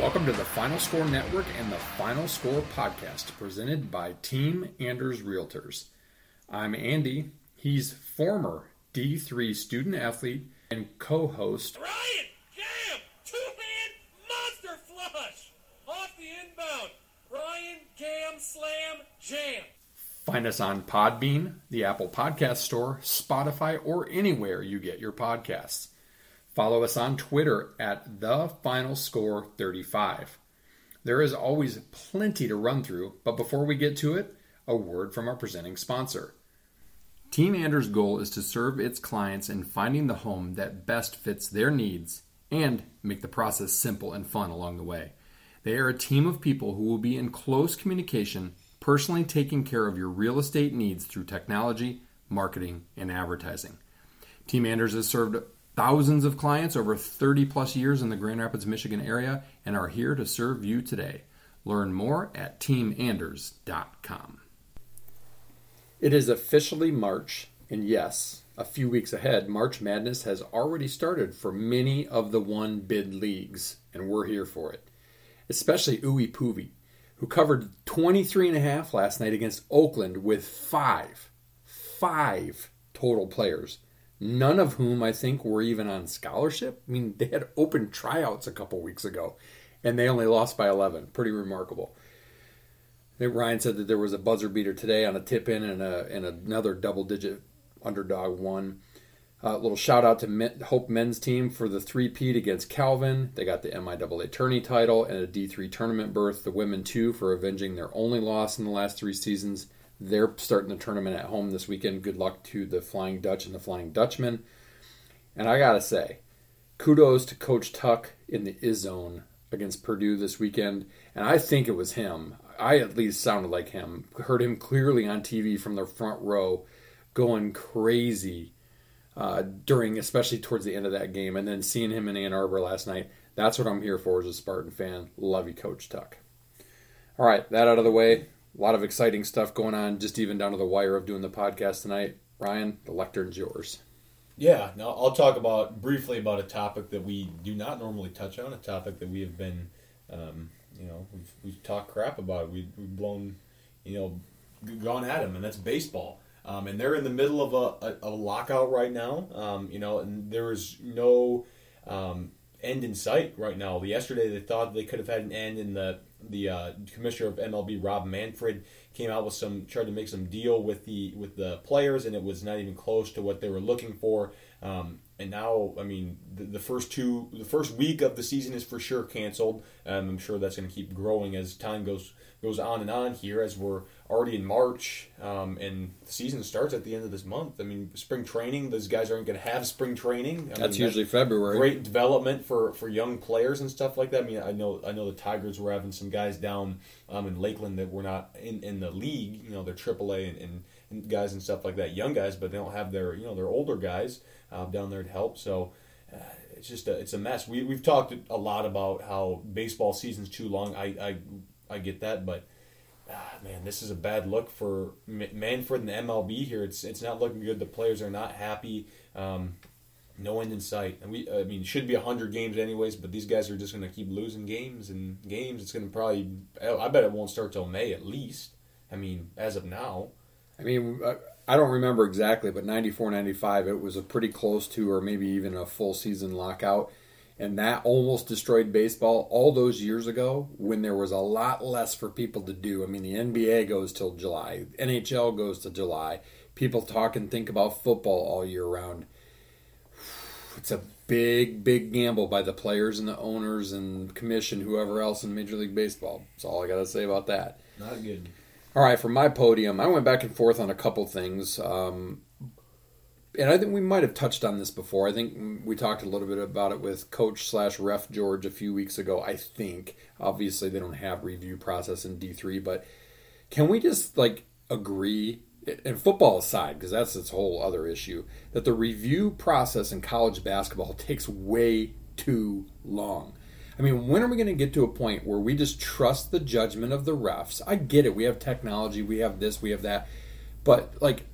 Welcome to the Final Score Network and the Final Score Podcast, presented by Team Anders Realtors. I'm Andy. He's former D3 student athlete and co host. Ryan, jam! Two hand monster flush! Off the inbound. Ryan, cam, slam, jam. Find us on Podbean, the Apple Podcast Store, Spotify, or anywhere you get your podcasts. Follow us on Twitter at the Final Score 35. There is always plenty to run through, but before we get to it, a word from our presenting sponsor. Team Anders' goal is to serve its clients in finding the home that best fits their needs and make the process simple and fun along the way. They are a team of people who will be in close communication, personally taking care of your real estate needs through technology, marketing, and advertising. Team Anders has served thousands of clients over 30 plus years in the Grand Rapids, Michigan area and are here to serve you today. Learn more at teamanders.com. It is officially March, and yes, a few weeks ahead, March Madness has already started for many of the one bid leagues, and we're here for it. Especially Uwe Puvi, who covered 23 and a half last night against Oakland with five, five total players none of whom I think were even on scholarship. I mean, they had open tryouts a couple weeks ago, and they only lost by 11. Pretty remarkable. Ryan said that there was a buzzer beater today on a tip in and, a, and another double digit underdog one. A uh, little shout out to Hope men's team for the three-peat against Calvin. They got the MIAA tourney title and a D3 tournament berth. The women, too, for avenging their only loss in the last three seasons. They're starting the tournament at home this weekend. Good luck to the Flying Dutch and the Flying Dutchman. And I got to say, kudos to Coach Tuck in the Izzone against Purdue this weekend. And I think it was him. I at least sounded like him. Heard him clearly on TV from the front row going crazy uh, during, especially towards the end of that game. And then seeing him in Ann Arbor last night. That's what I'm here for as a Spartan fan. Love you, Coach Tuck. All right, that out of the way a lot of exciting stuff going on, just even down to the wire of doing the podcast tonight. Ryan, the lectern's yours. Yeah, now I'll talk about briefly about a topic that we do not normally touch on, a topic that we have been, um, you know, we've, we've talked crap about. We, we've blown, you know, gone at them, and that's baseball. Um, and they're in the middle of a, a, a lockout right now, um, you know, and there is no um, end in sight right now. Yesterday they thought they could have had an end in the the uh, commissioner of MLB, Rob Manfred, came out with some tried to make some deal with the with the players, and it was not even close to what they were looking for. Um, and now, I mean, the, the, first two, the first week of the season is for sure canceled. Um, I'm sure that's going to keep growing as time goes goes on and on here as we're already in March um, and the season starts at the end of this month. I mean, spring training, those guys aren't going to have spring training. I that's mean, usually that's February. Great development for, for young players and stuff like that. I mean, I know I know the Tigers were having some guys down um, in Lakeland that were not in, in the league. You know, they're AAA and, and, and guys and stuff like that, young guys, but they don't have their you know their older guys uh, down there to help. So. Uh, it's just a, it's a mess. We, we've talked a lot about how baseball season's too long. I, I I get that, but ah, man, this is a bad look for Manfred and the MLB here. It's it's not looking good. The players are not happy. Um, no end in sight. And we, I mean, it should be hundred games anyways, but these guys are just going to keep losing games and games. It's going to probably, I bet it won't start till May at least. I mean, as of now. I mean, I don't remember exactly, but 94 95, it was a pretty close to, or maybe even a full season lockout and that almost destroyed baseball all those years ago when there was a lot less for people to do. I mean, the NBA goes till July, NHL goes to July. People talk and think about football all year round. It's a big, big gamble by the players and the owners and commission, whoever else in Major League Baseball. That's all I got to say about that. Not good. All right, for my podium, I went back and forth on a couple things. Um, and I think we might have touched on this before. I think we talked a little bit about it with coach slash ref George a few weeks ago. I think obviously they don't have review process in D three, but can we just like agree and football aside, because that's its whole other issue, that the review process in college basketball takes way too long. I mean, when are we going to get to a point where we just trust the judgment of the refs? I get it. We have technology, we have this, we have that. But like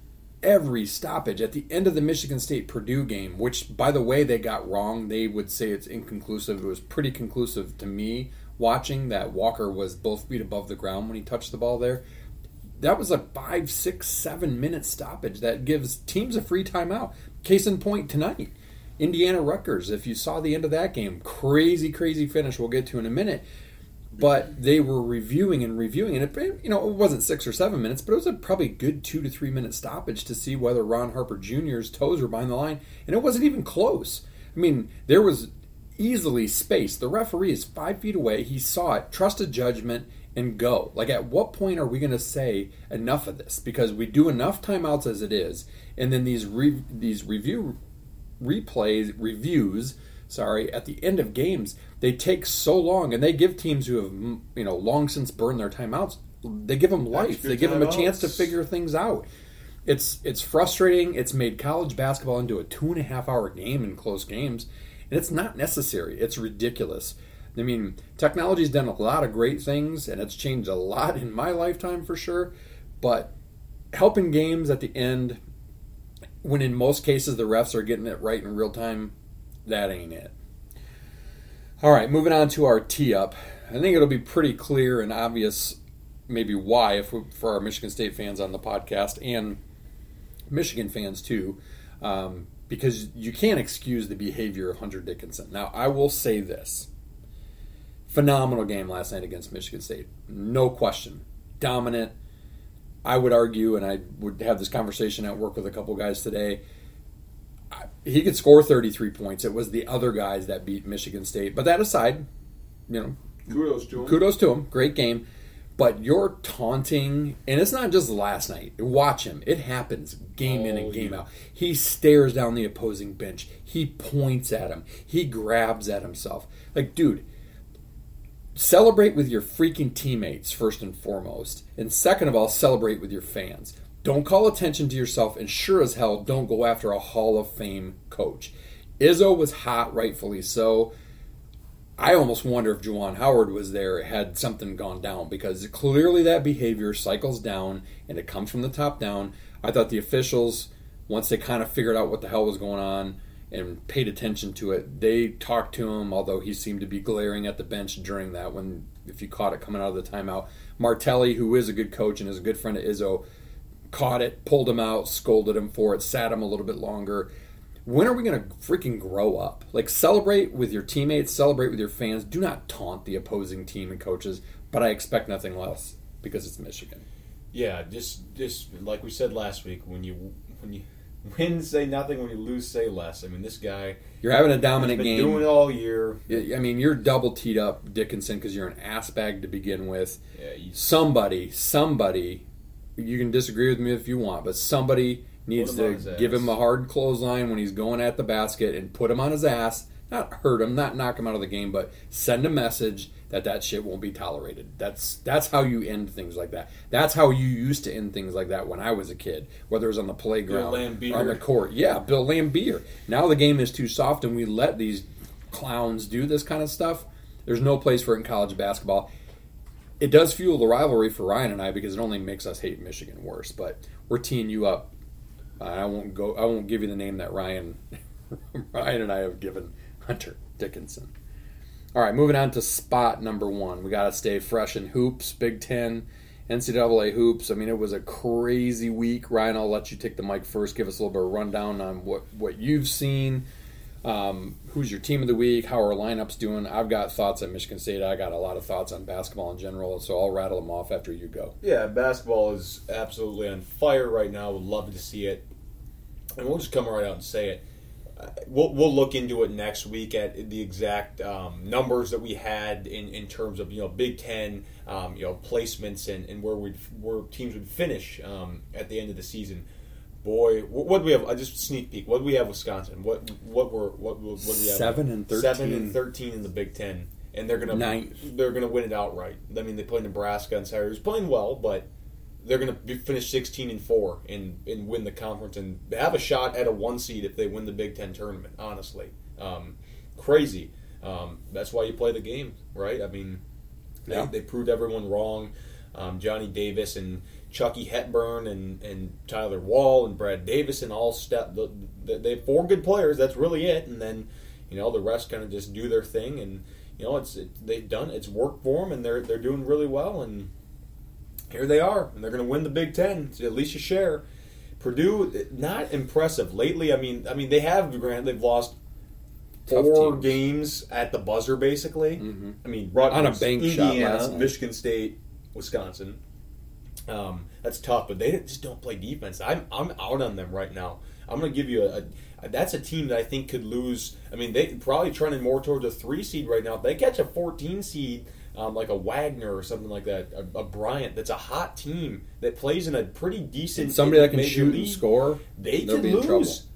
every stoppage at the end of the Michigan State Purdue game, which by the way they got wrong. They would say it's inconclusive. It was pretty conclusive to me watching that Walker was both feet above the ground when he touched the ball there. That was a five, six, seven minute stoppage that gives teams a free timeout. Case in point tonight, Indiana Rutgers. If you saw the end of that game, crazy, crazy finish. We'll get to in a minute. But they were reviewing and reviewing, and it you know it wasn't six or seven minutes, but it was a probably good two to three minute stoppage to see whether Ron Harper Jr.'s toes were behind the line, and it wasn't even close. I mean, there was easily space. The referee is five feet away. He saw it, trusted judgment, and go. Like, at what point are we going to say enough of this? Because we do enough timeouts as it is, and then these re- these review replays reviews. Sorry, at the end of games, they take so long, and they give teams who have you know long since burned their timeouts. They give them life. Extra they give them a chance to figure things out. It's it's frustrating. It's made college basketball into a two and a half hour game in close games, and it's not necessary. It's ridiculous. I mean, technology's done a lot of great things, and it's changed a lot in my lifetime for sure. But helping games at the end, when in most cases the refs are getting it right in real time, that ain't it. All right, moving on to our tee up. I think it'll be pretty clear and obvious, maybe why, if for our Michigan State fans on the podcast and Michigan fans too, um, because you can't excuse the behavior of Hunter Dickinson. Now, I will say this: phenomenal game last night against Michigan State, no question, dominant. I would argue, and I would have this conversation at work with a couple guys today. He could score 33 points. It was the other guys that beat Michigan State. But that aside, you know, Kudos to him. kudos to him. Great game. But you're taunting, and it's not just last night. Watch him. It happens game in and Oh, game yeah. out. He stares down the opposing bench. He points at him. He grabs at himself. Like, dude, celebrate with your freaking teammates first and foremost. And second of all, celebrate with your fans. Don't call attention to yourself, and sure as hell, don't go after a Hall of Fame coach. Izzo was hot, rightfully so. I almost wonder if Juwan Howard was there had something gone down because clearly that behavior cycles down and it comes from the top down. I thought the officials, once they kind of figured out what the hell was going on and paid attention to it, they talked to him, although he seemed to be glaring at the bench during that when if you caught it coming out of the timeout. Martelli, who is a good coach and is a good friend of Izzo, caught it, pulled him out, scolded him for it, sat him a little bit longer. When are we going to freaking grow up? Like, celebrate with your teammates, celebrate with your fans. Do not taunt the opposing team and coaches, but I expect nothing less because it's Michigan. Yeah, just just like we said last week, when you when you win, say nothing. When you lose, say less. I mean, this guy You're having a dominant game. doing it all year. I mean, you're double teed up, Dickinson, because you're an ass bag to begin with. Yeah, he's, Somebody, somebody, you can disagree with me if you want, but somebody needs to give him a hard clothesline when he's going at the basket and put him on his ass. Not hurt him, not knock him out of the game, but send a message that that shit won't be tolerated. That's that's how you end things like that. That's how you used to end things like that when I was a kid, whether it was on the playground on the court. Yeah, Bill Laimbeer. Now the game is too soft, and we let these clowns do this kind of stuff. There's no place for it in college basketball. It does fuel the rivalry for Ryan and I because it only makes us hate Michigan worse. But we're teeing you up. Uh, I won't go. I won't give you the name that Ryan, Ryan and I have given Hunter Dickinson. All right, moving on to spot number one. We got to stay fresh in hoops, Big Ten, NCAA hoops. I mean, it was a crazy week. Ryan, I'll let you take the mic first. Give us a little bit of rundown on what what you've seen. Um, who's your team of the week? How are lineups doing? I've got thoughts on Michigan State. I got a lot of thoughts on basketball in general, so I'll rattle them off after you go. yeah, basketball is absolutely on fire right now. Would love to see it, and we'll just come right out and say it. Uh, We'll, we'll look into it next week at the exact um, numbers that we had in, in terms of you know Big Ten, um, you know placements and, and where we where teams would finish um, at the end of the season. Boy, what, do we have? I just sneak peek. What do we have? Wisconsin. What what were what, what do we have? Seven and 13. Seven and thirteen in the Big Ten, and they're gonna Ninth. they're gonna win it outright. I mean, they play Nebraska on Saturday. Who's playing well, but they're going to be, finish 16 and 4 and, and win the conference and have a shot at a one seed if they win the Big Ten tournament, honestly. Um, crazy. Um, that's why you play the game, right? I mean, they, Yeah. they proved everyone wrong. Um, Johnny Davis and Chucky Hepburn and, and Tyler Wahl and Brad Davis and all step. The, the, they have four good players. That's really it. And then, you know, the rest kind of just do their thing. And you know, it's it, they've done it's worked for them, and they're they're doing really well. And here they are, and they're going to win the Big Ten. At least a share. Purdue not impressive lately. I mean, I mean they have grant they've lost four games at the buzzer, basically. Mhm. I mean, Rutgers, On a bank shot Indiana, last night. Michigan State, Wisconsin. Um, that's tough, but they just don't play defense. I'm I'm out on them right now. I'm going to give you a, a. That's a team that I think could lose. I mean, they probably trending more towards a three seed right now. If they catch a 14 seed, um, like a Wagner or something like that, a, a Bryant, that's a hot team that plays in a pretty decent And somebody that can shoot and score, They could be in trouble. lose.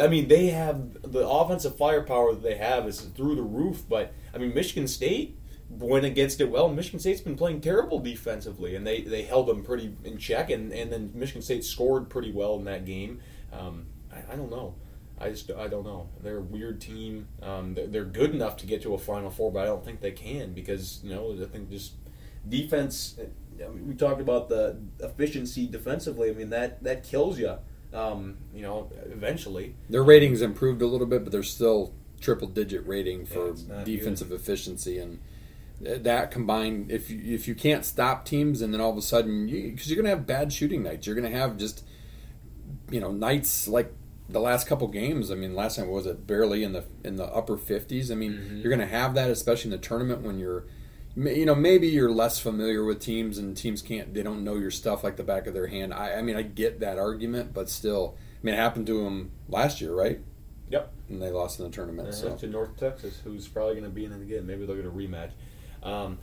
I mean, they have the offensive firepower that they have is through the roof. But I mean, Michigan State went against it well. Michigan State's been playing terrible defensively, and they, they held them pretty in check. And, and then Michigan State scored pretty well in that game. Um, I, I don't know. I just I don't know. They're a weird team. Um, they're, they're good enough to get to a Final Four, but I don't think they can because you know I think just defense. I mean, we talked about the efficiency defensively. I mean that that kills you. Um, you know, eventually. Their ratings improved a little bit, but they're still triple digit rating for Yeah, defensive efficiency and that combined if you, if you can't stop teams and then all of a sudden because you, are going to have bad shooting nights you're going to have just you know nights like the last couple games I mean last time was it barely in the in the upper 50s I mean Mm-hmm. you're going to have that especially in the tournament when you're you know maybe you're less familiar with teams and teams can't they don't know your stuff like the back of their hand I, I mean I get that argument but still I mean it happened to them last year right Yep. and they lost in the tournament. Uh, So to North Texas, who's probably going to be in it again. Maybe they'll get a rematch. Um,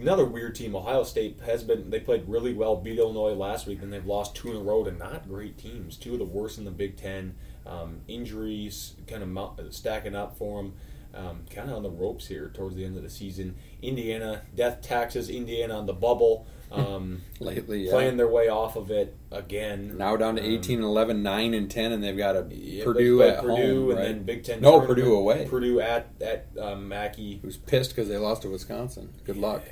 another weird team, Ohio State has been. They played really well, beat Illinois last week, and they've lost two in a row to not great teams. Two of the worst in the Big Ten. Um, injuries kind of stacking up for them. Um, kind of on the ropes here towards the end of the season. Indiana, death taxes. Indiana on the bubble. Um, lately, yeah. playing their way off of it again. now down to Um, 18 and 11, 9 and 10, and they've got a Yeah, Purdue at Purdue home, and right? then Big Ten. No. Purdue away. Purdue at at um, Mackey. Who's pissed because they lost to Wisconsin. Good luck.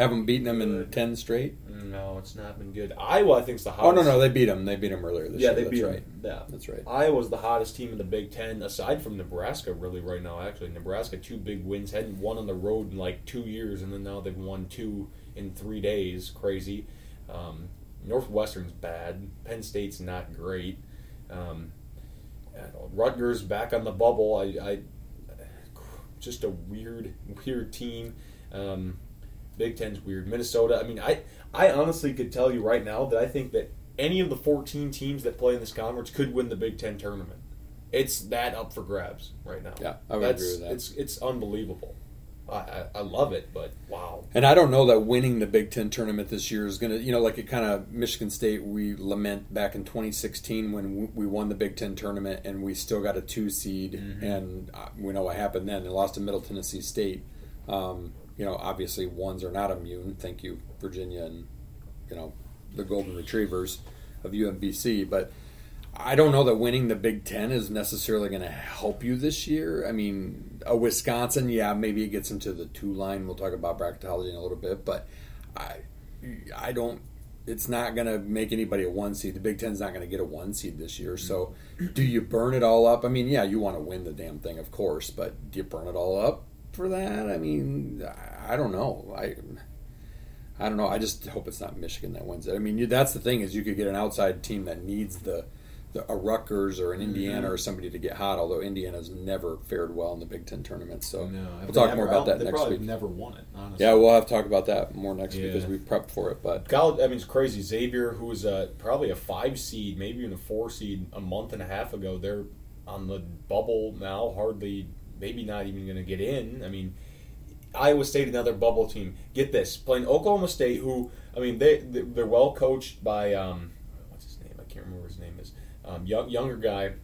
Haven't beaten them in good. 10 straight. No, it's not been good. Iowa, I think, is the hottest. Oh no, no, they beat them. They beat them earlier this yeah, year. they That's beat right. them. Yeah, That's right. Iowa's the hottest team in the Big Ten, aside from Nebraska. Really, right now, actually, Nebraska two big wins, hadn't won on the road in like two years, and then now they've won two in three days. Crazy. Um, Northwestern's bad. Penn State's not great. Um, I don't know, Rutgers back on the bubble. I, I just a weird, weird team. Um, Big Ten's weird. Minnesota. I mean, I I honestly could tell you right now that I think that any of the 14 teams that play in this conference could win the Big Ten tournament. It's that up for grabs right now. Yeah, I would That's, agree with that. It's it's unbelievable. I, I, I love it, but wow. And I don't know that winning the Big Ten tournament this year is going to, you know, like it kind of Michigan State, we lament back in 2016 when we won the Big Ten tournament and we still got a two seed. Mm-hmm. And uh, we know what happened then. They lost to Middle Tennessee State. Um, you know, obviously ones are not immune. Thank you, Virginia and, you know, the Golden Retrievers of UMBC. But I don't know that winning the Big Ten is necessarily going to help you this year. I mean, a Wisconsin, yeah, maybe it gets them to the two line. We'll talk about bracketology in a little bit, but I, I don't. It's not going to make anybody a one seed. The Big Ten's not going to get a one seed this year. So, mm-hmm. do you burn it all up? I mean, yeah, you want to win the damn thing, of course, but do you burn it all up for that? I mean, I, don't know. I. I don't know. I just hope it's not Michigan that wins it. I mean, you, that's the thing is you could get an outside team that needs the, the a Rutgers or an Indiana mm-hmm. or somebody to get hot. Although Indiana's never fared well in the Big Ten tournament, so we'll talk more about that next week. Never won it, honestly. Yeah, we'll have to talk about that more next week Yeah. because we prepped for it. But College, I mean, it's crazy. Xavier, who was a, probably a five seed, maybe even a four seed a month and a half ago, they're on the bubble now, hardly, maybe not even going to get in. I mean, Iowa State, another bubble team. Get this, playing Oklahoma State, who, I mean, they, they're well coached by, um, what's his name? I can't remember what his name is. Um, young, younger guy.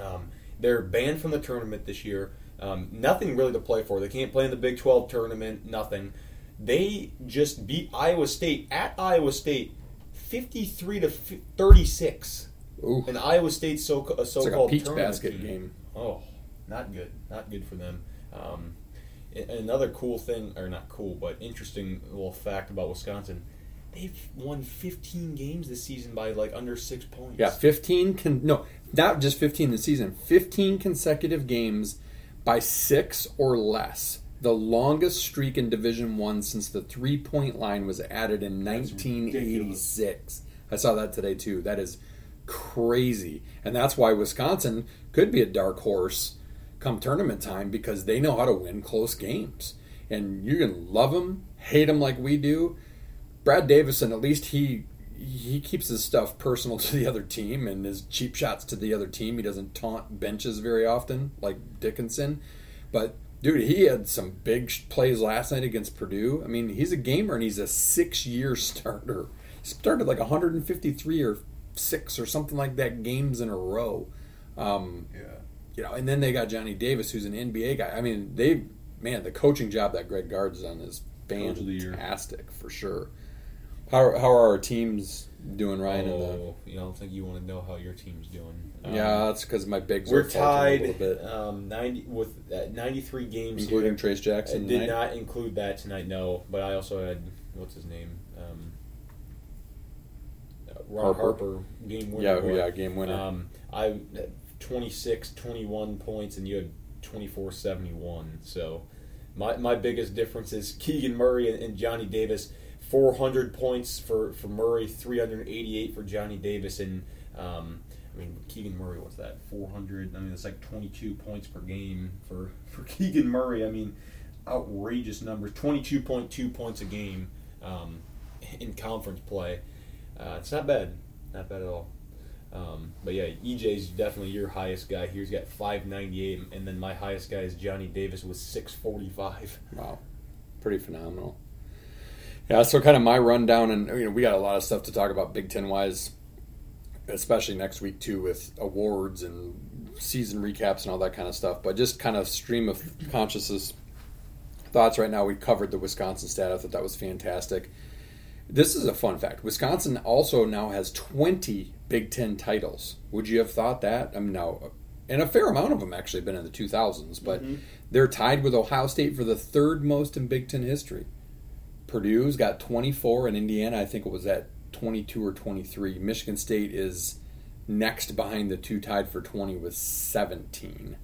Um, they're banned from the tournament this year. Um, nothing really to play for. They can't play in the Big 12 tournament, nothing. They just beat Iowa State at Iowa State 53 to 36. ooh, And Iowa State's so a so called a peach basket team. game. Oh, not good. Not good for them. Um, another cool thing, or not cool, but interesting little fact about Wisconsin. They've won 15 games this season by like under six points. Yeah, fifteen can no, not just fifteen this season. Fifteen consecutive games by six or less. the longest streak in Division One since the three point line was added in 1986. I saw that today too. That is crazy, and that's why Wisconsin could be a dark horse come tournament time because they know how to win close games. And you can love them, hate them like we do. Brad Davison, at least he he keeps his stuff personal to the other team and his cheap shots to the other team. He doesn't taunt benches very often like Dickinson. But dude, he had some big plays last night against Purdue. I mean, he's a gamer and he's a six-year starter. He started like 153 or six or something like that games in a row. Um, Yeah. You know, and then they got Johnny Davis, who's an NBA guy. I mean, they man, the coaching job that Greg Gard's done is Coach of the year. fantastic for sure. How, how are our teams doing, Ryan? in the, Oh, you don't think you want to know how your team's doing? Um, yeah, that's because my bigs we're are faltering a tied um, ninety with uh, ninety three games, including here. Trayce I Jackson. did tonight. not include that tonight, no. But I also had what's his name, um, uh, Ron Harper. Harper, game winner. Yeah, yeah, game winner. Um, I 26, 21 points, and you had 24, 71. So my my biggest difference is Keegan Murray and, and Johnny Davis. 400 points for, for Murray, 388 for Johnny Davis, and um, I mean Keegan Murray. What's that? 400. I mean it's like 22 points per game for for Keegan Murray. I mean outrageous numbers. 22.2 points a game um, in conference play. Uh, it's not bad. Not bad at all. Um, but yeah, EJ's definitely your highest guy here. He's got 598, and then my highest guy is Johnny Davis with 645. Wow, pretty phenomenal. Yeah, so kind of my rundown, and you know we got a lot of stuff to talk about Big Ten wise, especially next week too with awards and season recaps and all that kind of stuff. But just kind of stream of consciousness thoughts right now. We covered the Wisconsin stat. I thought that was fantastic. This is a fun fact. Wisconsin also now has 20 Big Ten titles. Would you have thought that? I mean, now, and a fair amount of them actually been in the 2000s, but they're tied with Ohio State for the third most in Big Ten history. Purdue's got 24, and Indiana, I think it was at 22 or 23. Michigan State is next behind the two tied for 20 with 17.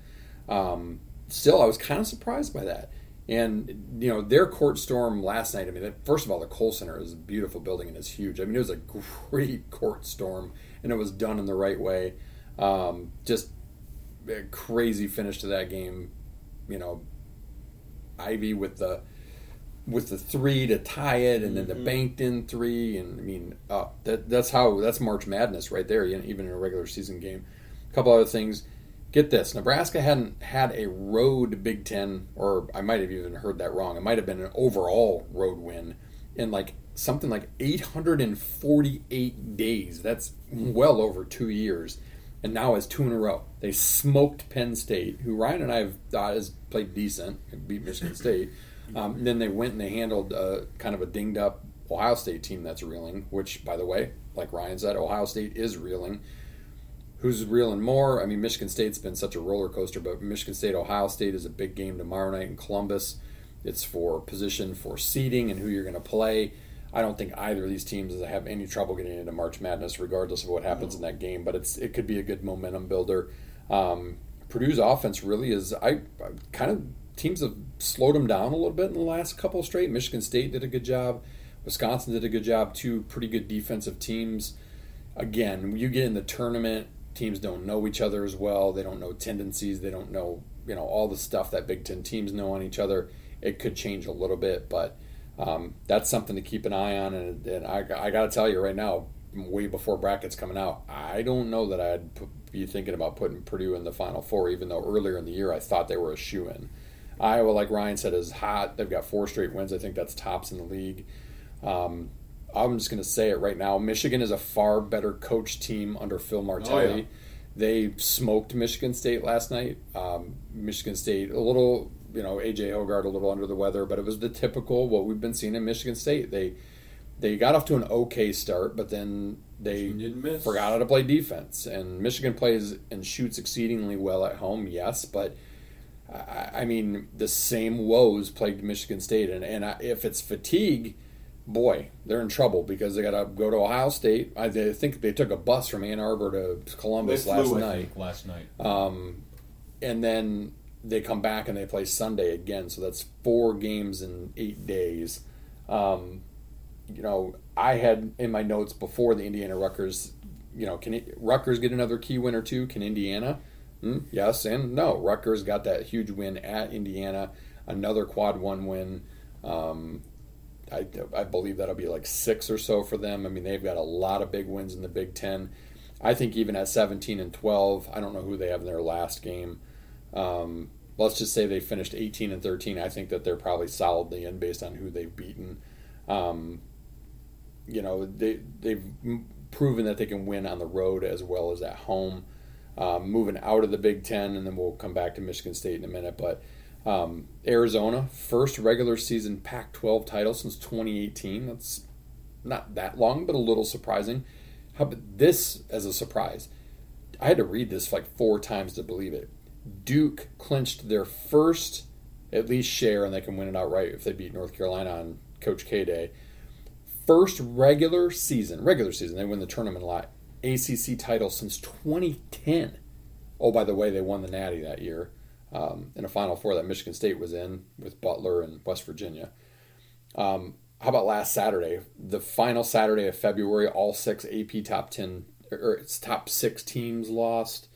Um, still, I was kind of surprised by that. And you know their court storm last night. I mean, first of all, the Kohl Center is a beautiful building and it's huge. I mean, it was a great court storm, and it was done in the right way. Um, just a crazy finish to that game. You know, Ivey with the with the three to tie it, and then the banked in three, and I mean, uh, that that's how that's March Madness right there. Even in a regular season game. A couple other things. Get this: Nebraska hadn't had a road Big Ten, or I might have even heard that wrong. It might have been an overall road win in like something like 848 days. That's well over two years, and now has two in a row. They smoked Penn State, who Ryan and I have thought has played decent, beat Michigan State. Um, then they went and they handled uh, kind of a dinged up Ohio State team that's reeling. Which, by the way, like Ryan said, Ohio State is reeling who's reeling more. I mean, Michigan State's been such a roller coaster, but Michigan State, Ohio State is a big game tomorrow night in Columbus. It's for position for seeding and who you're going to play. I don't think either of these teams have any trouble getting into March Madness, regardless of what happens in that game. But it's it could be a good momentum builder. Um, Purdue's offense really is. I, I kind of teams have slowed them down a little bit in the last couple straight. Michigan State did a good job. Wisconsin did a good job. Two pretty good defensive teams. Again, you get in the tournament, teams don't know each other as well. They don't know tendencies. They don't know you know all the stuff that Big Ten teams know on each other. It could change a little bit, but um, that's something to keep an eye on. And, and I, I got to tell you right now, way before brackets coming out, I don't know that I'd p- be thinking about putting Purdue in the Final Four, even though earlier in the year I thought they were a shoe in. Iowa, like Ryan said, is hot. They've got four straight wins. I think that's tops in the league. Um, I'm just going to say it right now. Michigan is a far better coach team under Phil Martelli. Oh, yeah. They smoked Michigan State last night. Um, Michigan State a little, you know, AJ Hoggard a little under the weather, but it was the typical what we've been seeing in Michigan State. They they got off to an okay start, but then they Michigan didn't miss. forgot how to play defense. And Michigan plays and shoots exceedingly well at home, yes, but I, I mean the same woes plagued Michigan State, and and I, if it's fatigue, boy, they're in trouble because they got to go to Ohio State. I they think they took a bus from Ann Arbor to Columbus flew last night. last night. Um, and then they come back and they play Sunday again. So that's four games in eight days. Um, you know, I had in my notes before the Indiana Rutgers. You know, can it, Rutgers get another key win or two? Can Indiana? Hmm, yes and no. Rutgers got that huge win at Indiana, another quad one win. Um, I, I believe that'll be like six or so for them. I mean, they've got a lot of big wins in the Big Ten. I think even at 17 and 12, I don't know who they have in their last game. Um, let's just say they finished 18 and 13. I think that they're probably solidly in based on who they've beaten. Um, you know, they they've proven that they can win on the road as well as at home. Um, moving out of the Big Ten, and then we'll come back to Michigan State in a minute. But um, Arizona, first regular season Pac 12 title since 2018. That's not that long, but a little surprising. How about this as a surprise? I had to read this like four times to believe it. Duke clinched their first, at least share, and they can win it outright if they beat North Carolina on Coach K Day. First regular season, regular season, they win the tournament a lot. ACC title since 2010. Oh, by the way, they won the Natty that year um, in a Final Four that Michigan State was in with Butler and West Virginia. Um, how about last Saturday, the final Saturday of February? All six AP top ten or its top six teams lost.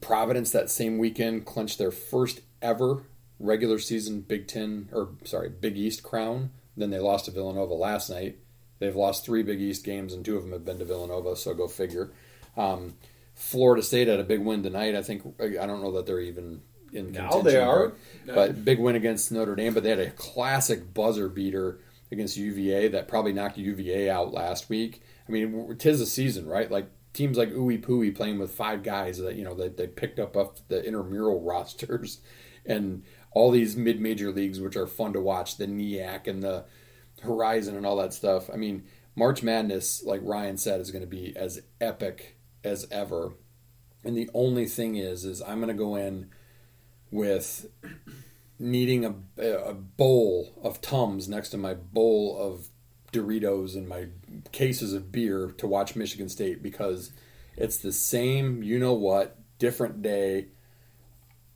Providence that same weekend clinched their first ever regular season Big Ten or sorry Big East crown. Then they lost to Villanova last night. They've lost three Big East games and two of them have been to Villanova, so go figure. Um, Florida State had a big win tonight. I think I don't know that they're even in Now contention, they are. but, but big win against Notre Dame. But they had a classic buzzer beater against UVA that probably knocked UVA out last week. I mean, tis a season, right? Like teams like Ooey Pooey playing with five guys that you know that they picked up off the intramural rosters, and all these mid-major leagues which are fun to watch, the NEAC and the Horizon and all that stuff. I mean, March Madness, like Ryan said, is going to be as epic as ever. And the only thing is, is I'm going to go in with needing a, a bowl of Tums next to my bowl of Doritos and my cases of beer to watch Michigan State because it's the same, you know what, different day.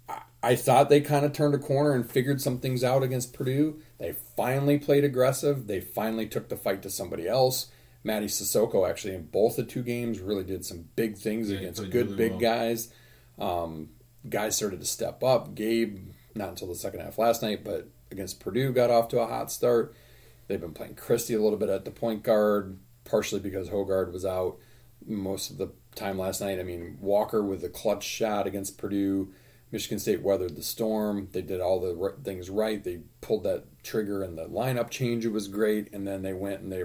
I- I thought they kind of turned a corner and figured some things out against Purdue. They finally played aggressive. They finally took the fight to somebody else. Mady Sissoko actually in both the two games really did some big things Yeah, against good really big well. guys. Um, guys started to step up. Gabe, not until the second half last night, but against Purdue got off to a hot start. They've been playing Christie a little bit at the point guard, partially because Hoggard was out most of the time last night. I mean, Walker with the clutch shot against Purdue. Michigan State weathered the storm. They did all the things right. They pulled that trigger and the lineup change. It was great. And then they went and they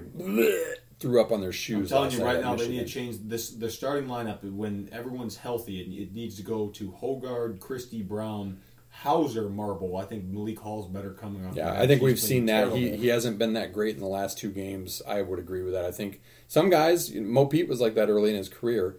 threw up on their shoes. I'm telling you right now, they need to change this. The starting lineup when everyone's healthy, it, it needs to go to Hoggard, Christie, Brown, Hauser, Marble. I think Malik Hall's better coming off. Yeah, I think He's we've seen that. He, he hasn't been that great in the last two games. I would agree with that. I think some guys, Mo Pete was like that early in his career.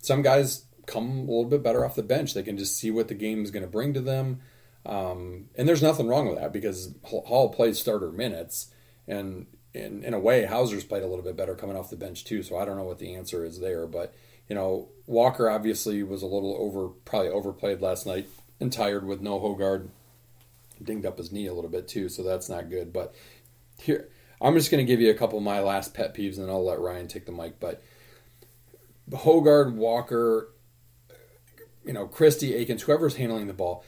Some guys come a little bit better off the bench. They can just see what the game is going to bring to them. Um, and there's nothing wrong with that because Hall played starter minutes. And in, in a way, Hauser's played a little bit better coming off the bench too. So I don't know what the answer is there. But, you know, Walker obviously was a little over, probably overplayed last night and tired with no Hoggard dinged up his knee a little bit too, so that's not good. But here, I'm just going to give you a couple of my last pet peeves, and I'll let Ryan take the mic. But Hoggard, Walker, you know, Christie, Akins, whoever's handling the ball,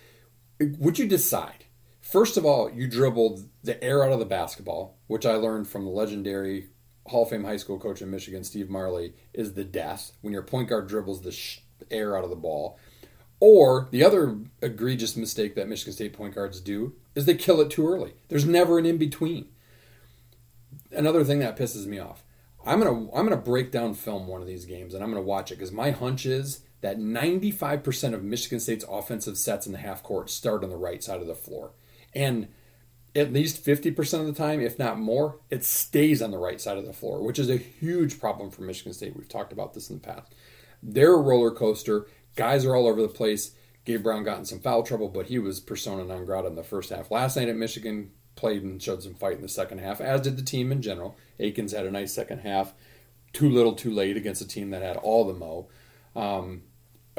would you decide? First of all, you dribbled the air out of the basketball, which I learned from the legendary Hall of Fame high school coach in Michigan, Steve Marley, is the death when your point guard dribbles the sh- air out of the ball. Or the other egregious mistake that Michigan State point guards do is they kill it too early. There's never an in between. Another thing that pisses me off. I'm gonna I'm gonna break down film one of these games and I'm gonna watch it because my hunch is that 95% of Michigan State's offensive sets in the half court start on the right side of the floor, and at least 50% of the time, if not more, it stays on the right side of the floor, which is a huge problem for Michigan State. We've talked about this in the past. They're a roller coaster. Guys are all over the place. Gabe Brown got in some foul trouble, but he was persona non grata in the first half. Last night at Michigan, played and showed some fight in the second half, as did the team in general. Akins had a nice second half. Too little, too late against a team that had all the mo. Um,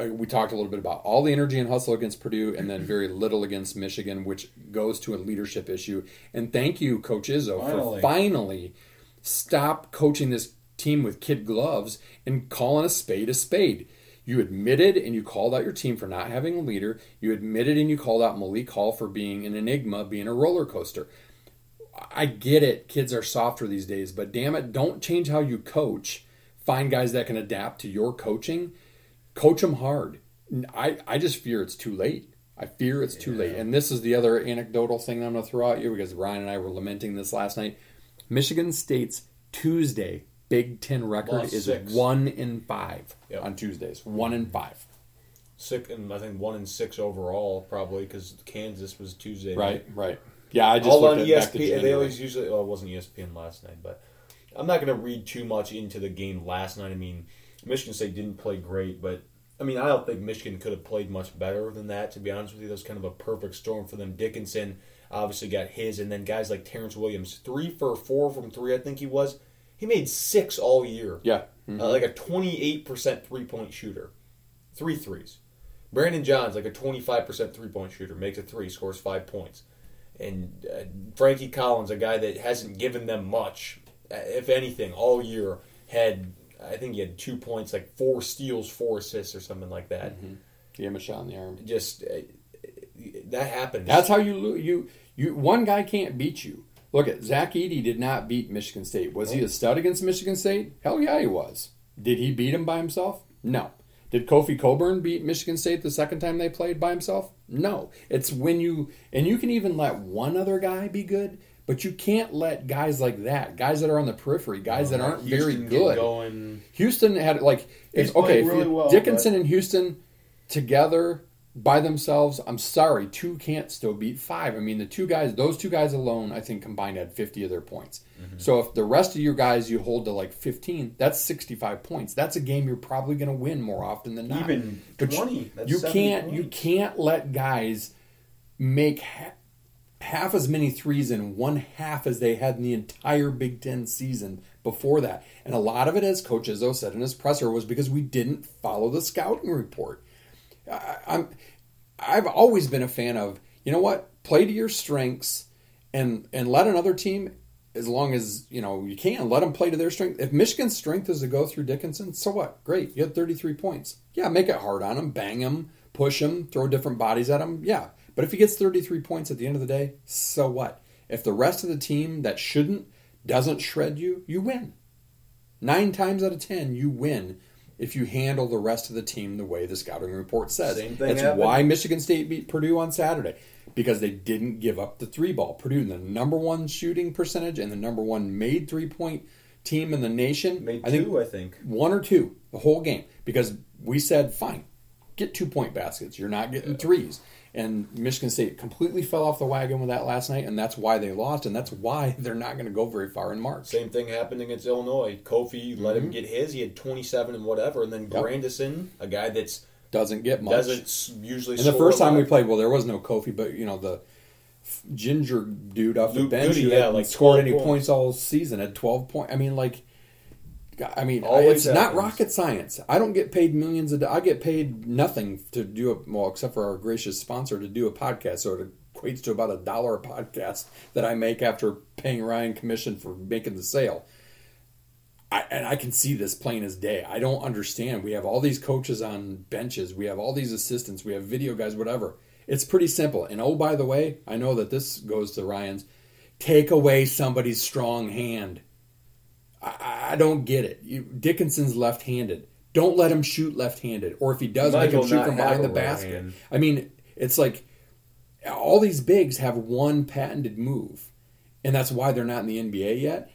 Uh, we talked a little bit about all the energy and hustle against Purdue, and then mm-hmm. very little against Michigan, which goes to a leadership issue. And thank you, Coach Izzo, Finally. for finally stop coaching this team with kid gloves and calling a spade a spade. You admitted and you called out your team for not having a leader. You admitted and you called out Malik Hall for being an enigma, being a roller coaster. I get it. Kids are softer these days, but damn it, don't change how you coach. Find guys that can adapt to your coaching. Coach them hard. I, I just fear it's too late. I fear it's too late. And this is the other anecdotal thing I'm going to throw at you because Ryan and I were lamenting this last night. Michigan State's Tuesday Big Ten record Lost is six. one in five Yep. on Tuesdays. One in five. Six and I think one in six overall probably because Kansas was Tuesday. Right, night. right. Yeah, I just All on at back to ESPN. They always usually. Well, it wasn't ESPN last night, but I'm not going to read too much into the game last night. I mean, Michigan State didn't play great, but I mean, I don't think Michigan could have played much better than that. To be honest with you, that was kind of a perfect storm for them. Dickinson obviously got his, and then guys like Terrence Williams, three for four from three, I think he was. He made six all year. Yeah. Uh, like a 28% three point shooter. Three threes. Brandon Johns, like a 25% three point shooter, makes a three, scores five points. And uh, Frankie Collins, a guy that hasn't given them much, uh, if anything, all year, had, I think he had two points, like four steals, four assists, or something like that. Give him a shot in the arm. Just, uh, that happened. That's how you you you one guy can't beat you. Look at Zach Edey did not beat Michigan State. Was he a stud against Michigan State? Hell yeah, he was. Did he beat him by himself? No. Did Kofi Cockburn beat Michigan State the second time they played by himself? No. It's when you and you can even let one other guy be good, but you can't let guys like that, guys that are on the periphery, guys that aren't very Houstan get good. Going, Houstan had like if, okay, really you- well, Dickinson and Houstan together by themselves, I'm sorry, two can't still beat five. I mean, the two guys, those two guys alone, I think combined had 50 of their points. Mm-hmm. So if the rest of your guys you hold to like 15, that's 65 points. That's a game you're probably going to win more often than not. Even But you- 20, that's you can't you can't let guys make ha- half as many threes in one half as they had in the entire Big Ten season before that. And a lot of it, as Coach Izzo said in his presser, was because we didn't follow the scouting report. I, I'm, I've always been a fan of, you know what, play to your strengths, and and let another team, as long as you know you can, let them play to their strength. If Michigan's strength is to go through Dickinson, so what? Great, you had 33 points. Yeah, make it hard on them bang them push them throw different bodies at them Yeah, but if he gets 33 points at the end of the day, so what? If the rest of the team that shouldn't doesn't shred you, you win. Nine times out of ten, you win if you handle the rest of the team the way the scouting report says. Same thing That's happened. why Michigan State beat Purdue on Saturday because they didn't give up the three ball. Purdue, the number one shooting percentage and the number one made three point team in the nation. made I think two, I think. one or two the whole game because we said fine get two point baskets you're not getting threes and michigan state completely fell off the wagon with that last night and that's why they lost and that's why they're not going to go very far in march Same thing happened against Illinois. Kofi let him get his. He had 27 and whatever. And then Mm-hmm. Yep. Grandison, a guy that's doesn't get much doesn't usually and the first time we played well there was no kofi but you know the f- ginger dude off the Luke bench Goody, who yeah, like scored any points. points all season at 12 points i mean like I mean, Always it's not happens. rocket science. I don't get paid millions of. do- I get paid nothing to do a well, except for our gracious sponsor to do a podcast. So it equates to about a dollar a podcast that I make after paying Ryan commission for making the sale. I, and I can see this plain as day. I don't understand. We have all these coaches on benches. We have all these assistants. We have video guys. Whatever. It's pretty simple. And oh, by the way, I know that this goes to Ryan's. Take away somebody's strong hand. I, I don't get it. You, Dickinson's left-handed. Don't let him shoot left-handed, or if he does, Might make him shoot from behind the basket. hand. I mean, it's like all these bigs have one patented move, and that's why they're not in the NBA yet.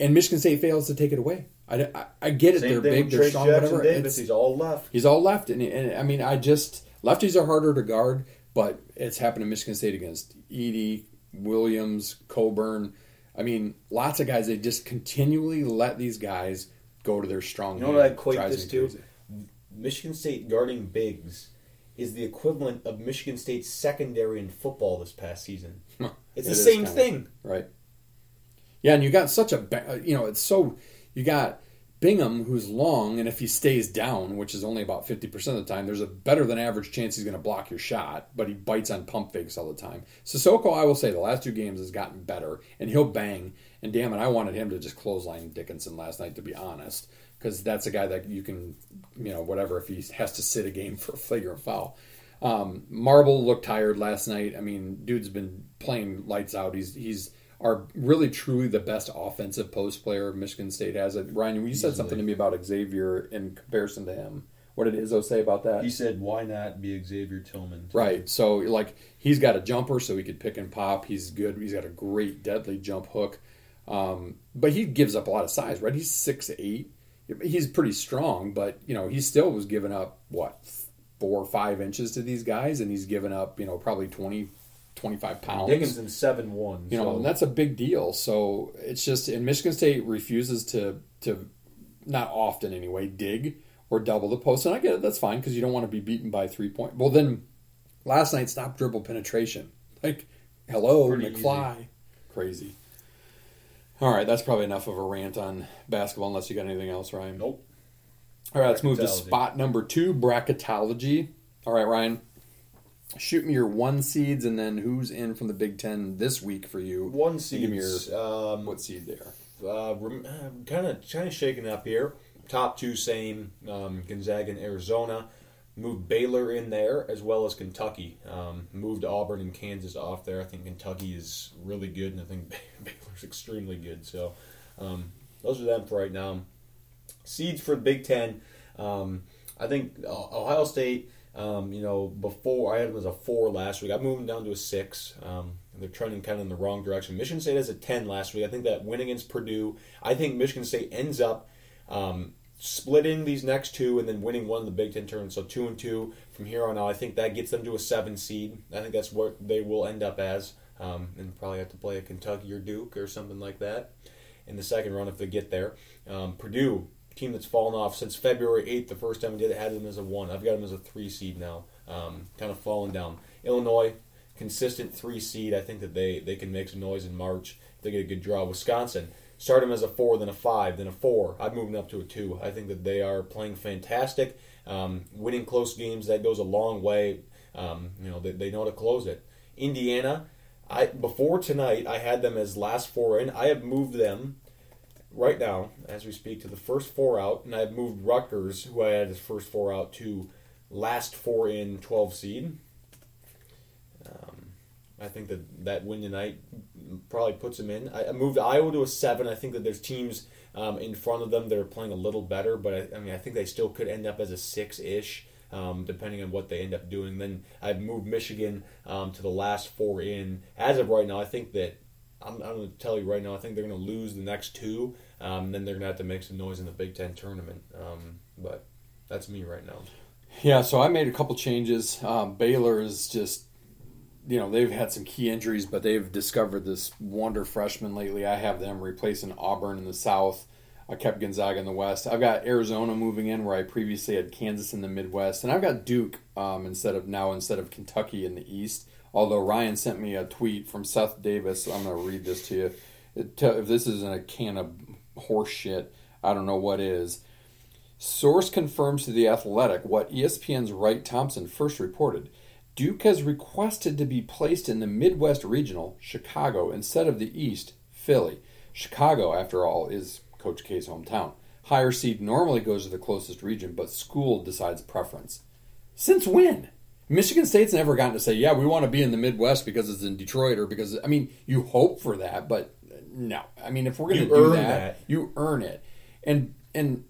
And Michigan State fails to take it away. I, I, I get it; Same they're big, they're Trayce strong, Jackson whatever. Davis. He's all left. He's all left, and, and I mean, I just lefties are harder to guard, but it's happened in Michigan State against Edey, Williams, Cockburn. I mean, lots of guys. They just continually let these guys go to their strong. You know what I equate this to? crazy. Michigan State guarding bigs is the equivalent of Michigan State's secondary in football this past season. Huh. It's It the same thing. right? Yeah, and you got such a ba- uh, you know it's so you got Bingham, who's long, and if he stays down, which is only about 50% of the time, there's a better than average chance he's going to block your shot, but he bites on pump fakes all the time. Sissoko, I will say, the last two games has gotten better, and he'll bang. And damn it, I wanted him to just clothesline Dickinson last night, to be honest, because that's a guy that you can, you know, whatever, if he has to sit a game for a flagrant foul. Um, Marble looked tired last night. I mean, dude's been playing lights out. He's he's are really truly the best offensive post player Michigan State has. Ryan, you said something to me about Xavier in comparison to him. What did Izzo say about that? He said, "Why not be Xavier Tillman?" Right. So, like, he's got a jumper, so he could pick and pop. He's good. He's got a great deadly jump hook, um, but he gives up a lot of size. Right? He's six eight. He's pretty strong, but you know, he still was giving up what four or five inches to these guys, and he's given up you know probably 20, 25 pounds. Dickinson seven one. You know, and that's a big deal. So it's just and Michigan State refuses to to not often anyway dig or double the post, and I get it. That's fine because you don't want to be beaten by three point. Well, then last night stop dribble penetration. Like, hello Pretty McFly, easy. crazy. All right, that's probably enough of a rant on basketball. Unless you got anything else, Ryan. Nope. All right, let's move to spot number two, bracketology. All right, Ryan, shoot me your one seeds and then who's in from the Big Ten this week for you. One me your. Um, what seed there? uh, kind of kind of shaking up here. Top two same. Um, Gonzaga and Arizona. Moved Baylor in there as well as Kentucky. Um, moved Auburn and Kansas off there. I think Kentucky is really good, and I think Baylor's extremely good. So um, those are them for right now. Seeds for the Big Ten. Um, I think Ohio State. Um, you know, before I had them as a four last week. I moved them down to a six. Um, they're trending kind of in the wrong direction. Michigan State has a ten last week. I think that win against Purdue. I think Michigan State ends up um, splitting these next two and then winning one of the Big Ten tournament. So two and two from here on out. I think that gets them to a seven seed. I think that's what they will end up as, um, and probably have to play a Kentucky or Duke or something like that in the second round if they get there. Um, Purdue, team that's fallen off since February 8th, the first time we did it, had them as a one. I've got them as a three seed now, um, kind of falling down. Illinois, consistent three seed. I think that they, they can make some noise in March if they get a good draw. Wisconsin, start them as a four, then a five, then a four. I've moved them up to a two. I think that they are playing fantastic, um, winning close games. That goes a long way. Um, you know, they, they know how to close it. Indiana, I before tonight, I had them as last four in. I have moved them right now, as we speak, to the first four out, and I've moved Rutgers, who I had as first four out, to last four in 12 seed. Um, I think that that win tonight probably puts them in. I, I moved Iowa to a seven. I think that there's teams um, in front of them that are playing a little better, but I, I mean, I think they still could end up as a six ish. Um, depending on what they end up doing, then I've moved Michigan um, to the last four in. As of right now, I think that I'm, I'm going to tell you right now. I think they're going to lose the next two. Um, then they're going to have to make some noise in the Big Ten tournament. Um, but that's me right now. Yeah, so I made a couple changes. Um, Baylor is just, you know, they've had some key injuries, but they've discovered this wonder freshman lately. I have them replacing Auburn in the South. I kept Gonzaga in the West. I've got Arizona moving in where I previously had Kansas in the Midwest, and I've got Duke um, instead of now instead of Kentucky in the East. Although Ryan sent me a tweet from Seth Davis, I'm going to read this to you. If this isn't a can of horse shit, I don't know what is. Source confirms to The Athletic what ESPN's Wright Thompson first reported. Duke has requested to be placed in the Midwest Regional, Chicago, instead of the East, Philly. Chicago, after all, is Coach K's hometown. Higher seed normally goes to the closest region, but school decides preference. Since when? Michigan State's never gotten to say, yeah, we want to be in the Midwest because it's in Detroit or because, I mean, you hope for that, but no. I mean, if we're going to do earn that, that. you earn it. And, and,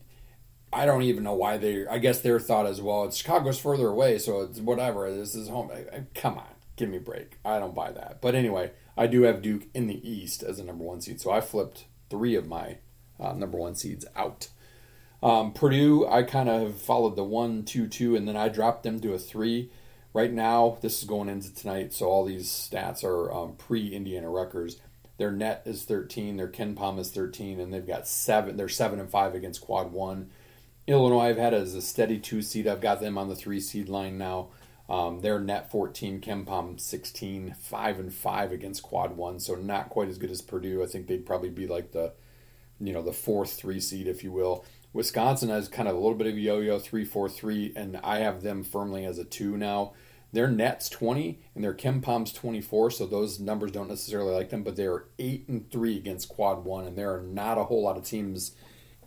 I don't even know why they. I guess their thought as well, it's Chicago's further away, so it's whatever. This is home. I, I- come on, give me a break. I don't buy that. But anyway, I do have Duke in the East as a number one seed, so I flipped three of my uh, number one seeds out. Um, Purdue, I kind of followed the one, two, two, and then I dropped them to a three. Right now, this is going into tonight, so all these stats are um, pre-Indiana Rutgers. Their net is 13, their KenPom is 13, and they've got seven. They're seven and five against Quad One. Illinois, I've had as a steady two seed. I've got them on the three seed line now. Um, net 14, KenPom 16, five and five against Quad One, so not quite as good as Purdue. I think they'd probably be like the you know the fourth three seed, if you will. Wisconsin has kind of a little bit of yo-yo three four three, and I have them firmly as a two now. Their net's twenty and their twenty four, so those numbers don't necessarily like them, but they are eight and three against quad one, and there are not a whole lot of teams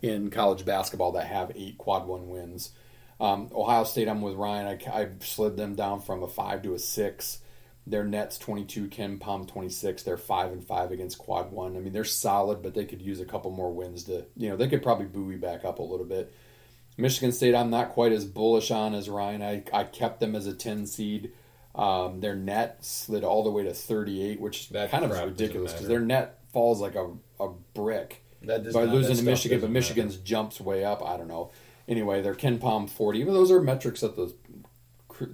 in college basketball that have eight quad one wins. Um, Ohio State, I'm with Ryan. I, I slid them down from a five to a six. Their net's 22, KenPom 26. They're five and five against quad one. I mean, they're solid, but they could use a couple more wins to, you know, they could probably buoy back up a little bit. Michigan State, I'm not quite as bullish on as Ryan. I, I kept them as a 10 seed. Um, their net slid all the way to 38, which That kind of is ridiculous because their net falls like a, a brick That does by not- losing that to Michigan, but Michigan's jumps way up. I don't know. Anyway, they're KenPom 40. Even those are metrics that the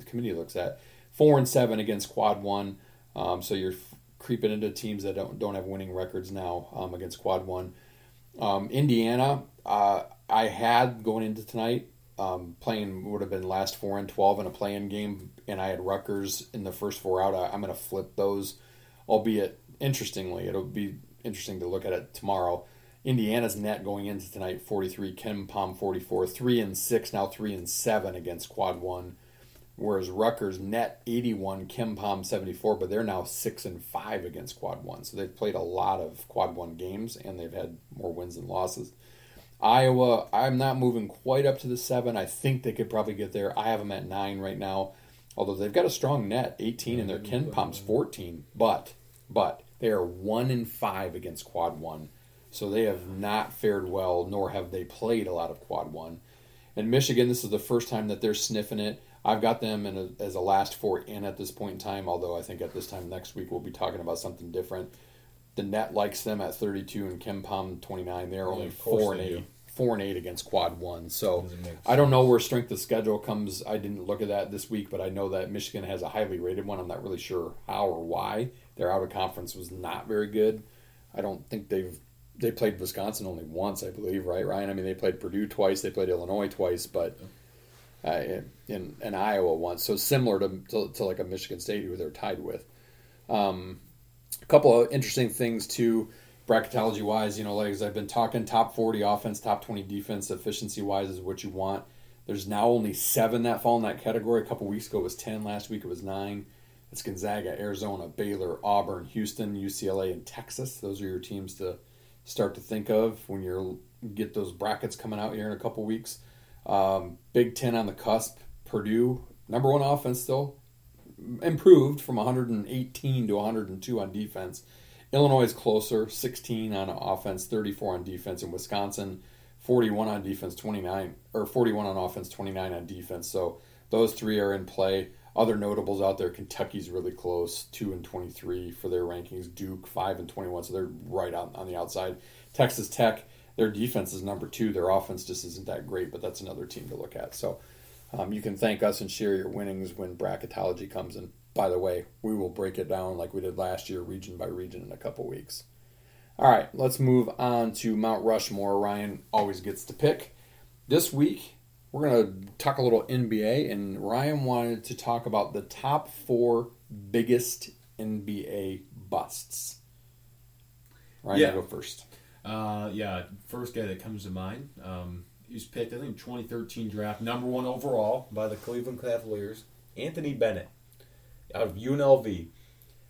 committee looks at. Four and seven against quad one. Um, so you're f- creeping into teams that don't don't have winning records now um, against quad one. Um, Indiana, uh, I had going into tonight um, playing would have been last four and twelve in a playing game, and I had Rutgers in the first four out. I, I'm going to flip those, albeit interestingly, it'll be interesting to look at it tomorrow. Indiana's net going into tonight 43, KenPom 44, 3 and 6, now 3 and 7 against quad 1. Whereas Rutgers net 81, KenPom 74, but they're now 6 and 5 against quad 1. So they've played a lot of quad 1 games and they've had more wins than losses. Iowa, I'm not moving quite up to the 7. I think they could probably get there. I have them at 9 right now. Although they've got a strong net, 18 and their KenPom's 14, but but they are 1 in 5 against quad 1. So they have not fared well, nor have they played a lot of quad one. And Michigan, this is the first time that they're sniffing it. I've got them a, as a last four in at this point in time, although I think at this time next week we'll be talking about something different. The net likes them at 32 and KenPom 29. They're only course four and eight, do. four and eight against quad one. So I don't know where strength of schedule comes. I didn't look at that this week, but I know that Michigan has a highly rated one. I'm not really sure how or why. Their out of conference was not very good. I don't think they've they played Wisconsin only once, I believe, right, Ryan? I mean, they played Purdue twice, they played Illinois twice, but uh, in in Iowa once. So similar to, to to like a Michigan State who they're tied with. Um, a couple of interesting things too, bracketology wise. You know, like as I've been talking, top forty offense, top twenty defense, efficiency wise is what you want. There's now only seven that fall in that category. A couple weeks ago it was ten. Last week it was nine. It's Gonzaga, Arizona, Baylor, Auburn, Houston, UCLA, and Texas. Those are your teams to start to think of when you get those brackets coming out here in a couple weeks. Um, Big Ten on the cusp. Purdue, number one offense still, improved from 118 to 102 on defense. Illinois is closer, 16 on offense, 34 on defense, and Wisconsin, 41 on defense, 29 or 41 on offense, 29 on defense. So those three are in play. Other notables out there, Kentucky's really close, two and 23 for their rankings. Duke five and 21, so they're right on on the outside. Texas Tech, their defense is number two. Their offense just isn't that great, but that's another team to look at. So um, you can thank us and share your winnings when bracketology comes. And by the way, we will break it down like we did last year, region by region, in a couple weeks. All right, let's move on to Mount Rushmore. Ryan always gets to pick. This week, we're going to talk a little NBA, and Ryan wanted to talk about the top four biggest NBA busts. Ryan, Yeah. go first. Uh, yeah, first guy that comes to mind. Um, he was picked, I think, 2013 draft, number one overall by the Cleveland Cavaliers. Anthony Bennett out of UNLV.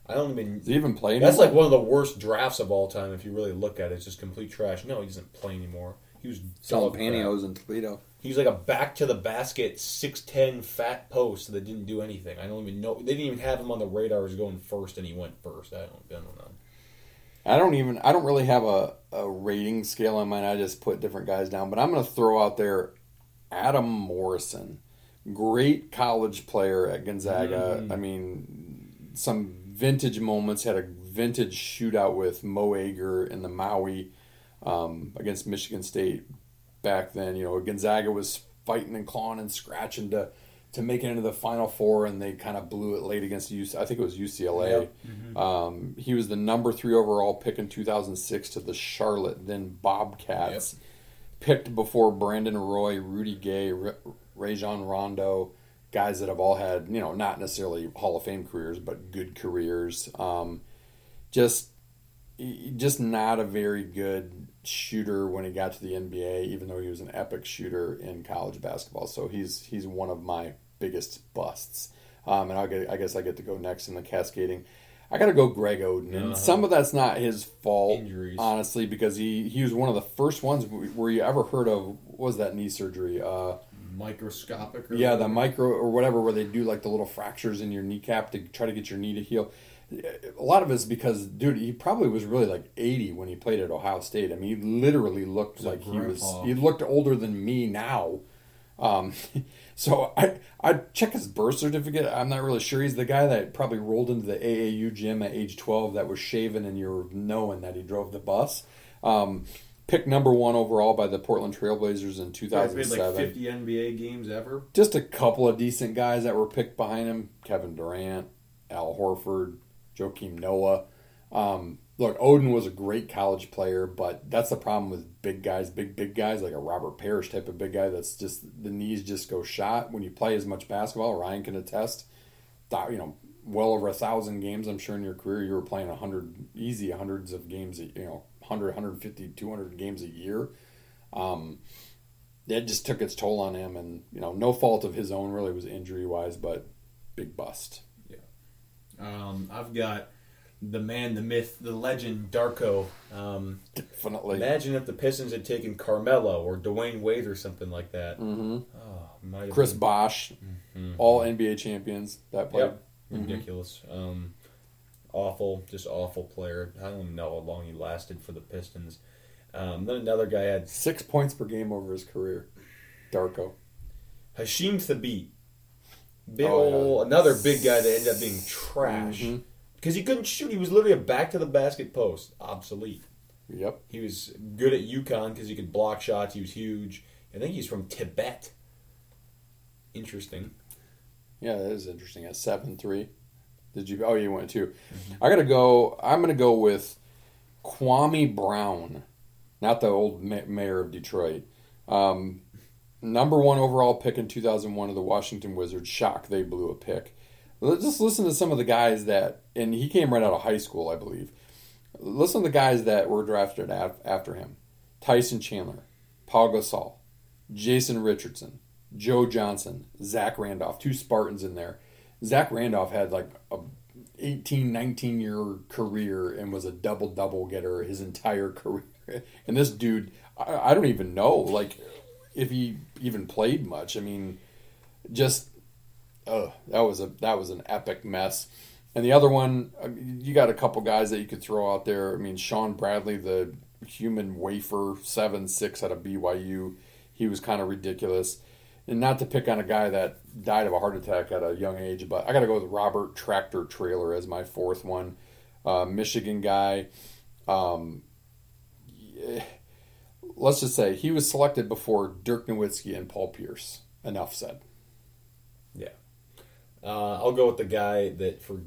I don't even. Does he even play anymore? That's like one of the worst drafts of all time if you really look at it. It's just complete trash. No, he doesn't play anymore. He was selling pantyhose in Toledo. He was like a back to the basket, six ten fat post that didn't do anything. I don't even know. They didn't even have him on the radar as going first, and he went first. I don't, I don't know. I don't even I don't really have a, a rating scale in mind. I just put different guys down. But I'm gonna throw out there Adam Morrison. Great college player at Gonzaga. I mean some vintage moments, had a vintage shootout with Mo Ager in the Maui um, against Michigan State back then. You know, Gonzaga was fighting and clawing and scratching to to make it into the Final Four, and they kind of blew it late against UC. I think it was UCLA. Um, he was the number three overall pick in 2006 to the Charlotte then Bobcats. Picked before Brandon Roy, Rudy Gay, Ra- Rajon Rondo, guys that have all had you know not necessarily Hall of Fame careers, but good careers. Um, just just not a very good shooter when he got to the NBA, even though he was an epic shooter in college basketball. So he's he's one of my biggest busts. Um, and I get I guess I get to go next in the cascading. I got to go Greg Oden, and Uh-huh. some of that's not his fault, Injuries. honestly, because he he was one of the first ones where you ever heard of what was that knee surgery? Uh, Microscopic. Or yeah, the micro or whatever, where they do like the little fractures in your kneecap to try to get your knee to heal. A lot of it's because, dude, he probably was really like 80 when he played at Ohio State. I mean, he literally looked like he was, he looked older than me now. Um, so I I check his birth certificate. I'm not really sure. He's the guy that probably rolled into the AAU gym at age 12 that was shaven, and you're knowing that he drove the bus. Um, picked number one overall by the Portland Trailblazers in Yeah, 2007 like 50 NBA games ever. just a couple of decent guys that were picked behind him Kevin Durant, Al Horford, Joakim Noah. Um, look, Oden was a great college player, but that's the problem with big guys, big, big guys, like a Robert Parish type of big guy that's just the knees just go shot. When you play as much basketball, Ryan can attest, you know, well over a thousand games, I'm sure in your career, you were playing a hundred, easy hundreds of games, you know, 100, 150, 200 games a year. Um, it just took its toll on him, and you know, no fault of his own really was injury wise, but big bust. Um, I've got the man, the myth, the legend, Darko. Um, Definitely. imagine if the Pistons had taken Carmelo or Dwyane Wade or something like that. hmm Oh, Chris been- Bosch, Mhm. all NBA champions that played. Yep. Ridiculous. Um, awful, just awful player. I don't even know how long he lasted for the Pistons. Um, then another guy had Six points per game over his career. Darko. Hasheem Thabeet. Big Oh, yeah. another big guy that ended up being trash Mhm. because he couldn't shoot. He was literally a back to the basket post, obsolete. Yep. He was good at UConn because he could block shots. He was huge. I think he's from Tibet. Interesting. Yeah, that is interesting. At seven three, did you? Oh, you went 2 I gotta go. I'm gonna go with Kwame Brown, not the old ma- mayor of Detroit. Um, number one overall pick in 2001 of the Washington Wizards. Shock, they blew a pick. Let's just listen to some of the guys that, and he came right out of high school, I believe. Listen to the guys that were drafted after him: Tyson Chandler, Paul Gasol, Jason Richardson, Joe Johnson, Zach Randolph, two Spartans in there. Zach Randolph had like a 18, 19 year career and was a double double getter his entire career. And this dude, I, I don't even know like if he even played much. I mean, just uh, that was a that was an epic mess. And the other one, I mean, you got a couple guys that you could throw out there. I mean, Shawn Bradley, the human wafer, seven six out of BYU, he was kind of ridiculous. And not to pick on a guy that died of a heart attack at a young age, but I got to go with Robert Tractor Traylor as my fourth one. Uh, Michigan guy. Um, yeah, let's just say he was selected before Dirk Nowitzki and Paul Pierce. Enough said. Yeah. Uh, I'll go with the guy that for.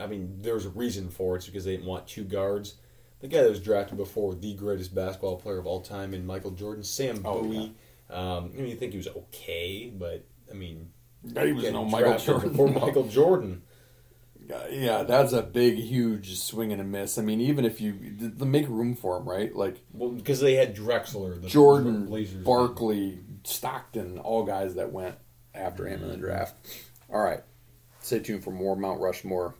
I mean, there's a reason for it. It's because they didn't want two guards. The guy that was drafted before the greatest basketball player of all time in Michael Jordan, Sam Oh, Bowie. Um, I mean, you think he was okay, but I mean, He was no Michael drafted Jordan. before Michael Jordan. Uh, yeah, that's a big, huge swing and a miss. I mean, even if you make room for him, right? Like Well, because they had Drexler, the Jordan, Blazers. Barkley, Stockton, all guys that went after him in the mm-hmm. draft. All right, stay tuned for more Mount Rushmore.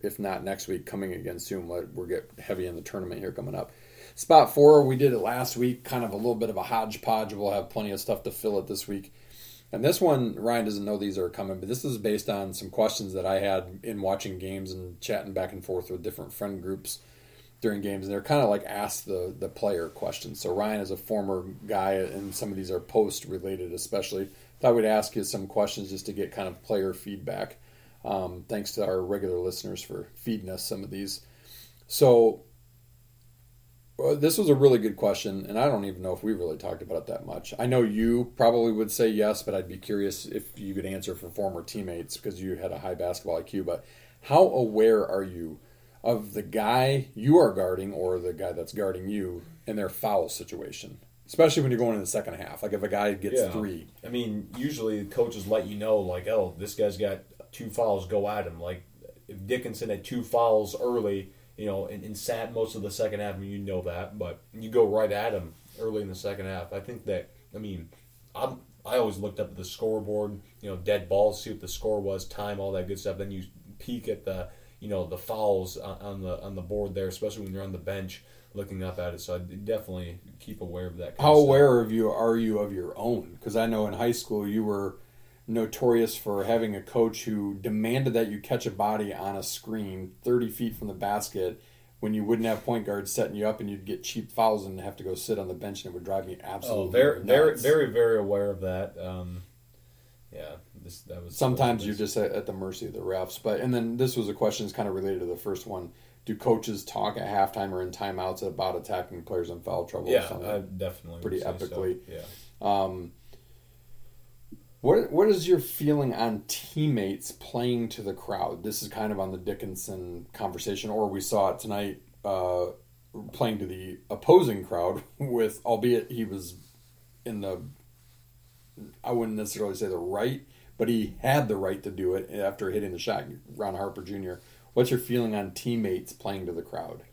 If not next week, coming again soon. We'll get heavy in the tournament here coming up. Spot four, we did it last week, kind of a little bit of a hodgepodge. We'll have plenty of stuff to fill it this week. And this one, Ryan doesn't know these are coming, but this is based on some questions that I had in watching games and chatting back and forth with different friend groups during games. And they're kind of like ask the, the player questions. So Ryan is a former guy, and some of these are post related, especially. Thought we'd ask you some questions just to get kind of player feedback. Um, thanks to our regular listeners for feeding us some of these. So well, this was a really good question, and I don't even know if we really talked about it that much. I know you probably would say yes, but I'd be curious if you could answer for former teammates because you had a high basketball IQ. But how aware are you of the guy you are guarding or the guy that's guarding you in their foul situation? Especially when you're going in the second half. Like if a guy gets Yeah. three. I mean, usually the coaches let you know, like, oh, this guy's got two fouls, go at him. Like, if Dickinson had two fouls early you know, and, and sat most of the second half. I mean, you know that, but you go right at him early in the second half. I think that, I mean, I'm, I always looked up at the scoreboard, you know, dead balls, see what the score was, time, all that good stuff. Then you peek at the, you know, the fouls on, the on the board there, especially when you're on the bench looking up at it. So I definitely keep aware of that. How of aware of you are you of your own? Because I know in high school you were notorious for having a coach who demanded that you catch a body on a screen 30 feet from the basket when you wouldn't have point guards setting you up and you'd get cheap fouls and have to go sit on the bench and it would drive me absolutely oh, very, nuts. very, very, very aware of that. Um, yeah, this, that was sometimes you're just at, at, the mercy of the refs. But and then this was a question that's kind of related to the first one. Do coaches talk at halftime or in timeouts about attacking players in foul trouble? Yeah, I definitely pretty epically. So. Yeah. Um, what what is your feeling on teammates playing to the crowd? This is kind of on the Dickinson conversation, or we saw it tonight, uh, playing to the opposing crowd with, albeit he was in the, I wouldn't necessarily say the right, but he had the right to do it after hitting the shot. Ron Harper Jr. What's your feeling on teammates playing to the crowd?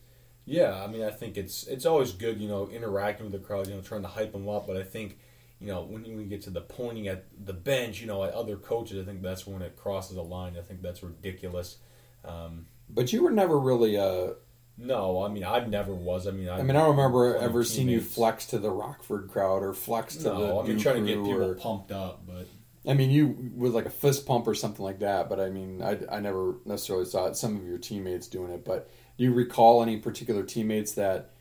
Yeah, I mean, I think it's it's always good, you know, interacting with the crowd, you know, trying to hype them up. But I think you know, when we get to the pointing at the bench, you know, at other coaches, I think that's when it crosses a line. I think that's ridiculous. Um, but you were never really a. No, I mean, I never was. I mean, I, I mean, I don't remember ever seeing you flex to the Rockford crowd or flex to no, the. I mean, trying to get people or, pumped up, but. I mean, you with like a fist pump or something like that, but I mean, I, I never necessarily saw it. Some of your teammates doing it, but do you recall any particular teammates that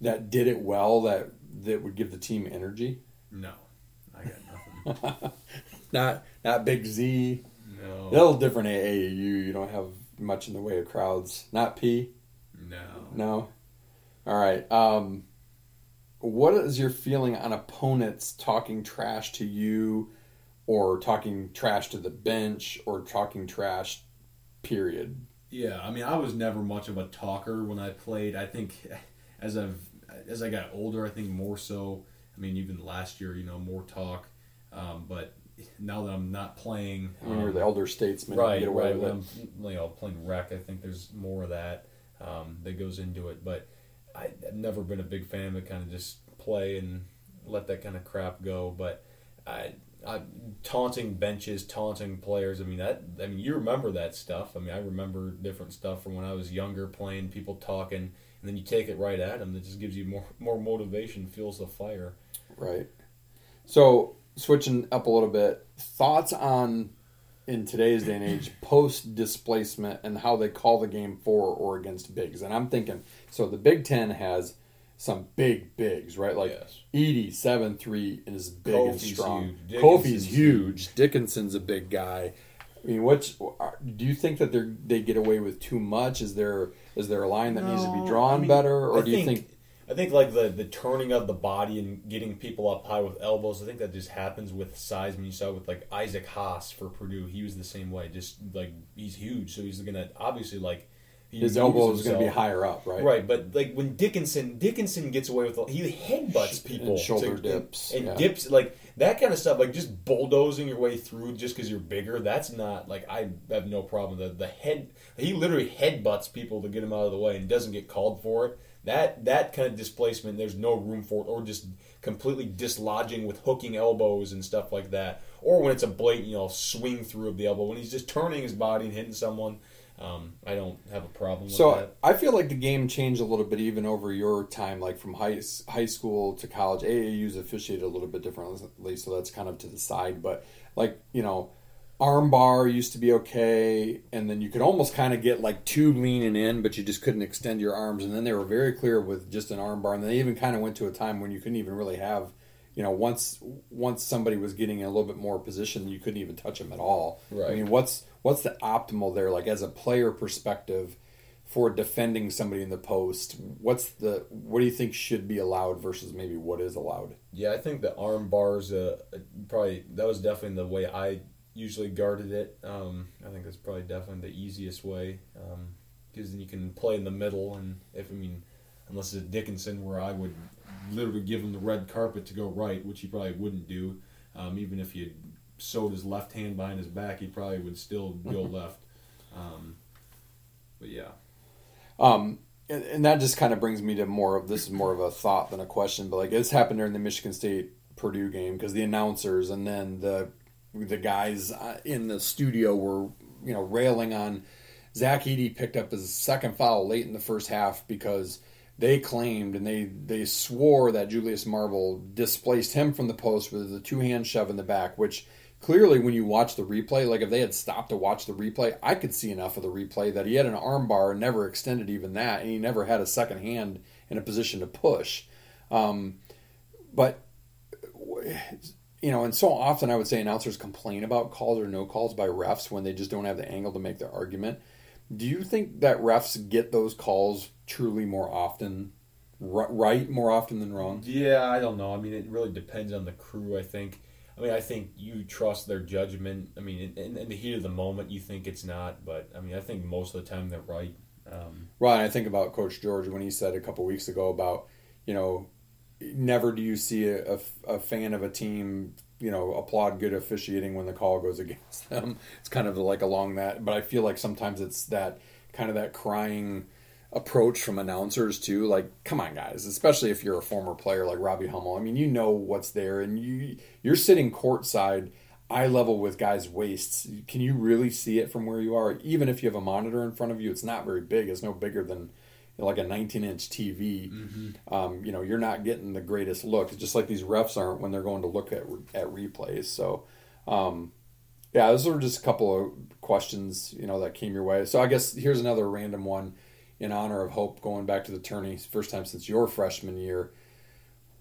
that did it well that that would give the team energy? No. I got nothing. not not Big Z. No. A little different AAU. You don't have much in the way of crowds. Not P. No. No. All right. Um, what is your feeling on opponents talking trash to you, or talking trash to the bench, or talking trash? Period. Yeah, I mean, I was never much of a talker when I played. I think as I've as I got older, I think more so I mean, even last year, you know, more talk. Um, but now that I'm not playing, when you're the um, elder statesman, right? You right. When I'm, you know, playing rec, I think there's more of that um, that goes into it. But I, have never been a big fan of kind of just play and let that kind of crap go. But I, I, taunting benches, taunting players. I mean that. I mean you remember that stuff. I mean I remember different stuff from when I was younger, playing people talking, and then you take it right at them. That just gives you more more motivation, fuels the fire. Right. So switching up a little bit, thoughts on in today's day and age post displacement and how they call the game for or against bigs. And I'm thinking, so the Big Ten has some big bigs, right? Like yes. Edey seven three is big Kofi's and strong. Huge. Kofi's huge. Dickinson's a big guy. I mean, what's uh, do you think that they they get away with too much? Is there is there a line that no, needs to be drawn I mean, better, or I do you think I think like the the turning of the body and getting people up high with elbows. I think that just happens with size. When you saw with like Isaac Haas for Purdue, he was the same way. Just like he's huge, so he's gonna obviously like his elbow is going to be higher up, right? Right, but like when Dickinson Dickinson gets away with he headbutts people, and shoulder to, dips, and, and yeah. dips like that kind of stuff. Like just bulldozing your way through just because you're bigger. That's not like I have no problem. The the head he literally headbutts people to get him out of the way and doesn't get called for it that that kind of displacement, there's no room for it, or just completely dislodging with hooking elbows and stuff like that, or when it's a blatant, you know, swing through of the elbow when he's just turning his body and hitting someone. Um, I don't have a problem with that. so that. I feel like the game changed a little bit even over your time, like from high high school to college. AAU's officiated a little bit differently, so that's kind of to the side. But like you know, armbar used to be okay, and then you could almost kind of get like two leaning in, but you just couldn't extend your arms. And then they were very clear with just an armbar, and they even kind of went to a time when you couldn't even really have, you know, once once somebody was getting in a little bit more position, you couldn't even touch them at all. Right. I mean, what's what's the optimal there? Like as a player perspective. For defending somebody in the post, what's the what do you think should be allowed versus maybe what is allowed? Yeah, I think the arm bars uh, probably that was definitely the way I usually guarded it. Um, I think that's probably definitely the easiest way because um, then you can play in the middle. And if I mean, unless it's Dickinson, where I would literally give him the red carpet to go right, which he probably wouldn't do. Um, even if he had sewed his left hand behind his back, he probably would still go left. Um, but yeah. Um, and, and that just kind of brings me to more of this is more of a thought than a question, but like it's happened during the Michigan State Purdue game because the announcers and then the the guys uh, in the studio were you know railing on Zach Edey picked up his second foul late in the first half because they claimed and they they swore that Julius Marble displaced him from the post with a two hand shove in the back, which clearly when you watch the replay, like if they had stopped to watch the replay, I could see enough of the replay that he had an arm bar and never extended even that, and he never had a second hand in a position to push. Um, but you know, and so often I would say announcers complain about calls or no calls by refs when they just don't have the angle to make their argument. Do you think that refs get those calls truly more often, right more often than wrong? Yeah, I don't know. I mean, it really depends on the crew. I think. I mean, I think you trust their judgment. I mean, in, in the heat of the moment, you think it's not, but I mean, I think most of the time they're right. Um, right. I think about Coach George when he said a couple weeks ago about, you know, never do you see a, a, a fan of a team you know applaud good officiating when the call goes against them. It's kind of like along that, but I feel like sometimes it's that kind of that crying approach from announcers too. Like, come on, guys, especially if you're a former player like Robbie Hummel. I mean, you know what's there, and you you're sitting courtside, eye level with guys' waists. Can you really see it from where you are? Even if you have a monitor in front of you, it's not very big. It's no bigger than like a 19 inch TV, mm-hmm. um, you know, you're not getting the greatest look. just like these refs aren't when they're going to look at at replays. So, um, yeah, those are just a couple of questions, you know, that came your way. So I guess here's another random one in honor of Hope going back to the tourney, first time since your freshman year.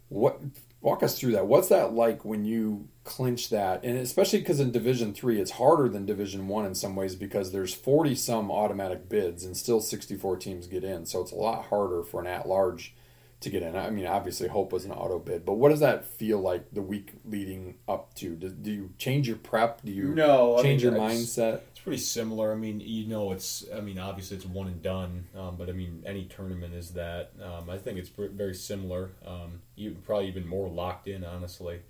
What walk us through that? What's that like when you clinch that? And especially because in Division Three, it's harder than Division One in some ways because there's forty some automatic bids and still sixty four teams get in, so it's a lot harder for an at large to get in. I mean, obviously, Hope was an auto bid, but what does that feel like the week leading up to? Do, do you change your prep? Do you no, change I mean, your mindset? It's pretty similar. I mean, you know, it's. I mean, obviously, it's one and done, um, but I mean, any tournament is that. Um, I think it's very similar. Um, you probably even more locked in, honestly.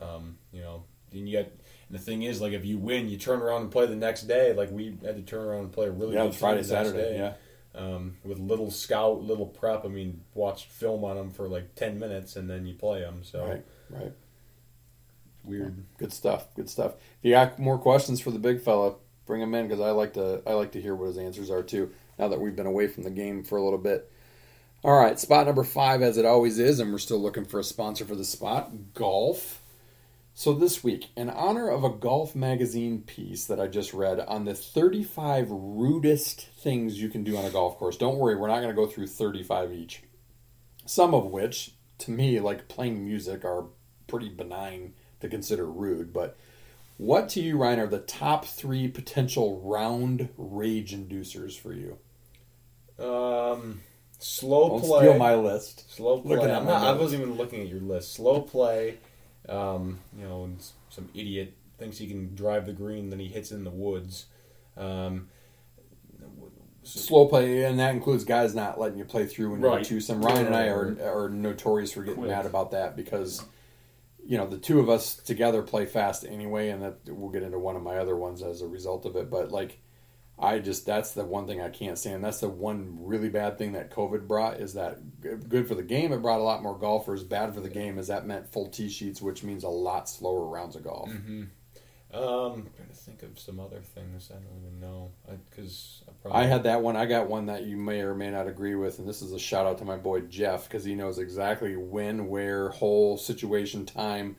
Um, you know, and yet. And the thing is, like, if you win, you turn around and play the next day. Like we had to turn around and play a really yeah, good Friday, Saturday, day. yeah um, with little scout, little prep. I mean, watch film on them for like ten minutes and then you play them. So right, right. Weird. Good stuff. Good stuff. If you got more questions for the big fella, bring them in because I like to I like to hear what his answers are too. Now that we've been away from the game for a little bit. All right, spot number five, as it always is, and we're still looking for a sponsor for the spot. Golf. So, this week, in honor of a Golf Magazine piece that I just read on the 35 rudest things you can do on a golf course, don't worry, we're not going to go through 35 each. Some of which, to me, like playing music, are pretty benign to consider rude. But what to you, Ryan, are the top three potential round rage inducers for you? Um, slow don't play. Steal my list. Slow play. Looking at not, I wasn't even looking at your list. Slow play. Um, you know, some idiot thinks he can drive the green, then he hits in the woods. Um, Slow play, and that includes guys not letting you play through when right. you're two. Some Ryan and I are are notorious for getting Quick. mad about that because you know the two of us together play fast anyway, and that we'll get into one of my other ones as a result of it. But like I just that's the one thing I can't stand. That's the one really bad thing that COVID brought is that good for the game. It brought a lot more golfers. Bad for the game is that meant full tee sheets, which means a lot slower rounds of golf. Mm-hmm. Um, I'm trying to think of some other things. I don't even know because I, probably... I, had that one. I got one that you may or may not agree with, and this is a shout out to my boy Jeff because he knows exactly when, where, whole situation, time.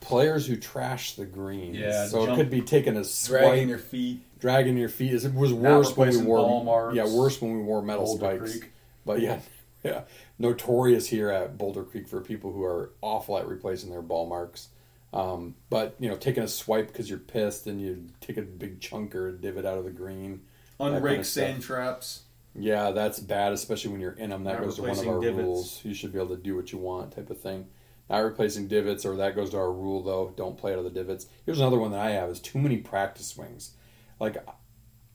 Players who trash the green. Yeah, so it could be taking a swipe, dragging your feet dragging your feet. It was worse when we wore yeah worse when we wore metal Boulder spikes. Creek. But yeah, yeah, notorious here at Boulder Creek for people who are awful at replacing their ball marks. Um, but you know, taking a swipe because you're pissed and you take a big chunk or a divot out of the green. Unraked kind of sand traps. Yeah, that's bad, especially when you're in them. That Not goes to one of our divots. rules. You should be able to do what you want, type of thing. Not replacing divots, or that goes to our rule though. Don't play out of the divots. Here's another one that I have: is too many practice swings like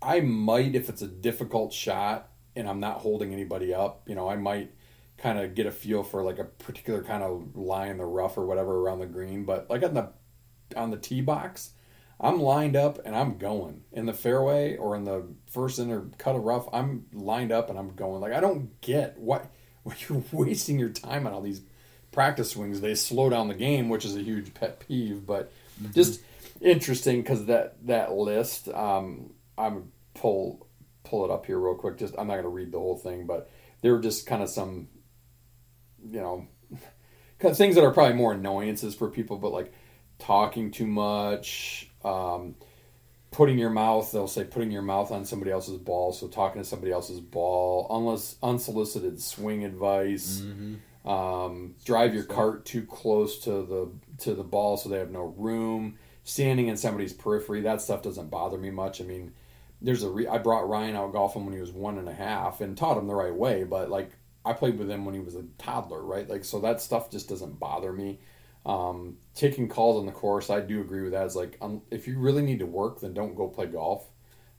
I might if it's a difficult shot and I'm not holding anybody up, you know, I might kind of get a feel for like a particular kind of lie in the rough or whatever around the green, but like on the on the tee box, I'm lined up and I'm going in the fairway or in the first inner cut of rough. I'm lined up and I'm going. Like I don't get what what you're wasting your time on all these practice swings. They slow down the game, which is a huge pet peeve. But just interesting because that that list. Um, I'm pull pull it up here real quick. Just I'm not going to read the whole thing, but there were just kind of some, you know, things that are probably more annoyances for people, but like talking too much, um, putting your mouth. They'll say putting your mouth on somebody else's ball, so talking to somebody else's ball, unless unsolicited swing advice. Um, drive your cart too close to the to the ball so they have no room. Standing in somebody's periphery, that stuff doesn't bother me much. I mean, there's a re- I brought Ryan out golfing when he was one and a half and taught him the right way, but like I played with him when he was a toddler, right? Like so that stuff just doesn't bother me. Um, taking calls on the course, I do agree with that. It's like um, if you really need to work, then don't go play golf.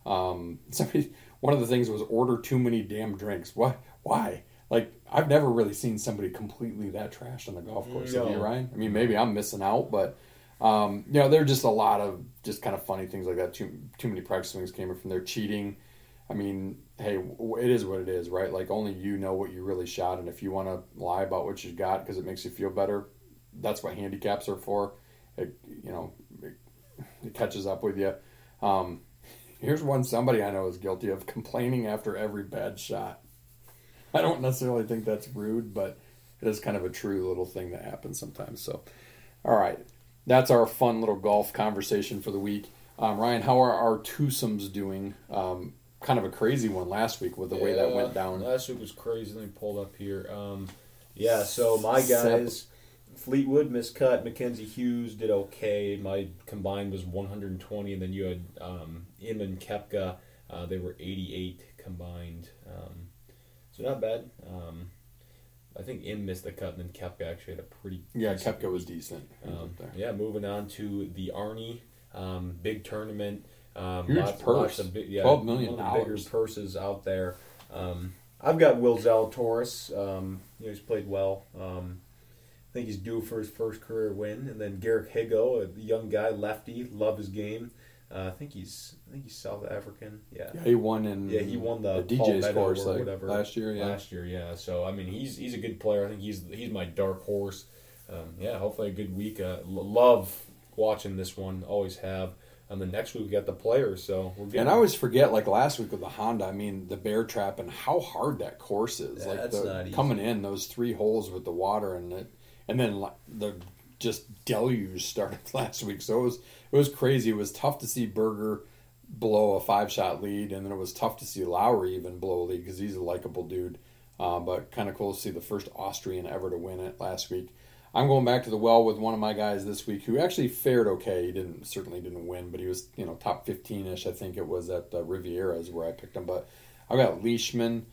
Um, somebody, one of the things was order too many damn drinks. What? Why? Like I've never really seen somebody completely that trash on the golf course. Have you, Ryan? I mean, maybe I'm missing out, but um, you know, there are just a lot of just kind of funny things like that. Too too many practice swings came from there. Cheating. I mean, hey, it is what it is, right? Like only you know what you really shot, and if you want to lie about what you got because it makes you feel better, that's what handicaps are for. It, you know, it, it catches up with you. Um, here's one somebody I know is guilty of complaining after every bad shot. I don't necessarily think that's rude, but it is kind of a true little thing that happens sometimes. So, all right, that's our fun little golf conversation for the week. Um, Ryan, how are our twosomes doing? Um, kind of a crazy one last week with the way that went down. Last week was crazy. Let me pull up here. Um, yeah, so my guys, Fleetwood, miscut, Mackenzie Hughes did okay. My combined was 120, and then you had um, Im and Koepka. Uh, they were 88 combined. Um, so not bad. Um, I think Im missed the cut, and then Koepka actually had a pretty Yeah, Koepka was decent. Um, yeah, moving on to the Arnie um, big tournament. Um, Huge lots, purse. lots of big, yeah, $12 million one of the bigger dollars. purses out there. Um, I've got Will Zalatoris. Um, you know, he's played well. Um, I think he's due for his first career win. And then Garrick Higgo, a young guy, lefty, love his game. Uh, I think he's I think he's South African. Yeah. Yeah, he won in Yeah, he won the, the Paul DJ's Meadow course or like, whatever last year. Yeah, Last year, yeah. So I mean, he's he's a good player. I think he's he's my dark horse. Um, yeah, hopefully a good week. Uh, love watching this one. Always have. And then next week we got the players. So we're getting. And I always forget, like last week with the Honda, I mean, the bear trap and how hard that course is. Yeah, like that's the, not easy. coming in those three holes with the water and it, and then li- the just deluge started last week. So it was it was crazy. It was tough to see Berger blow a five shot lead, and then it was tough to see Lowry even blow a lead because he's a likable dude. Uh, but kind of cool to see the first Austrian ever to win it last week. I'm going back to the well with one of my guys this week who actually fared okay. He didn't certainly didn't win, but he was you know top 15 ish. I think it was at uh, Riviera's where I picked him. But I've got Leishman,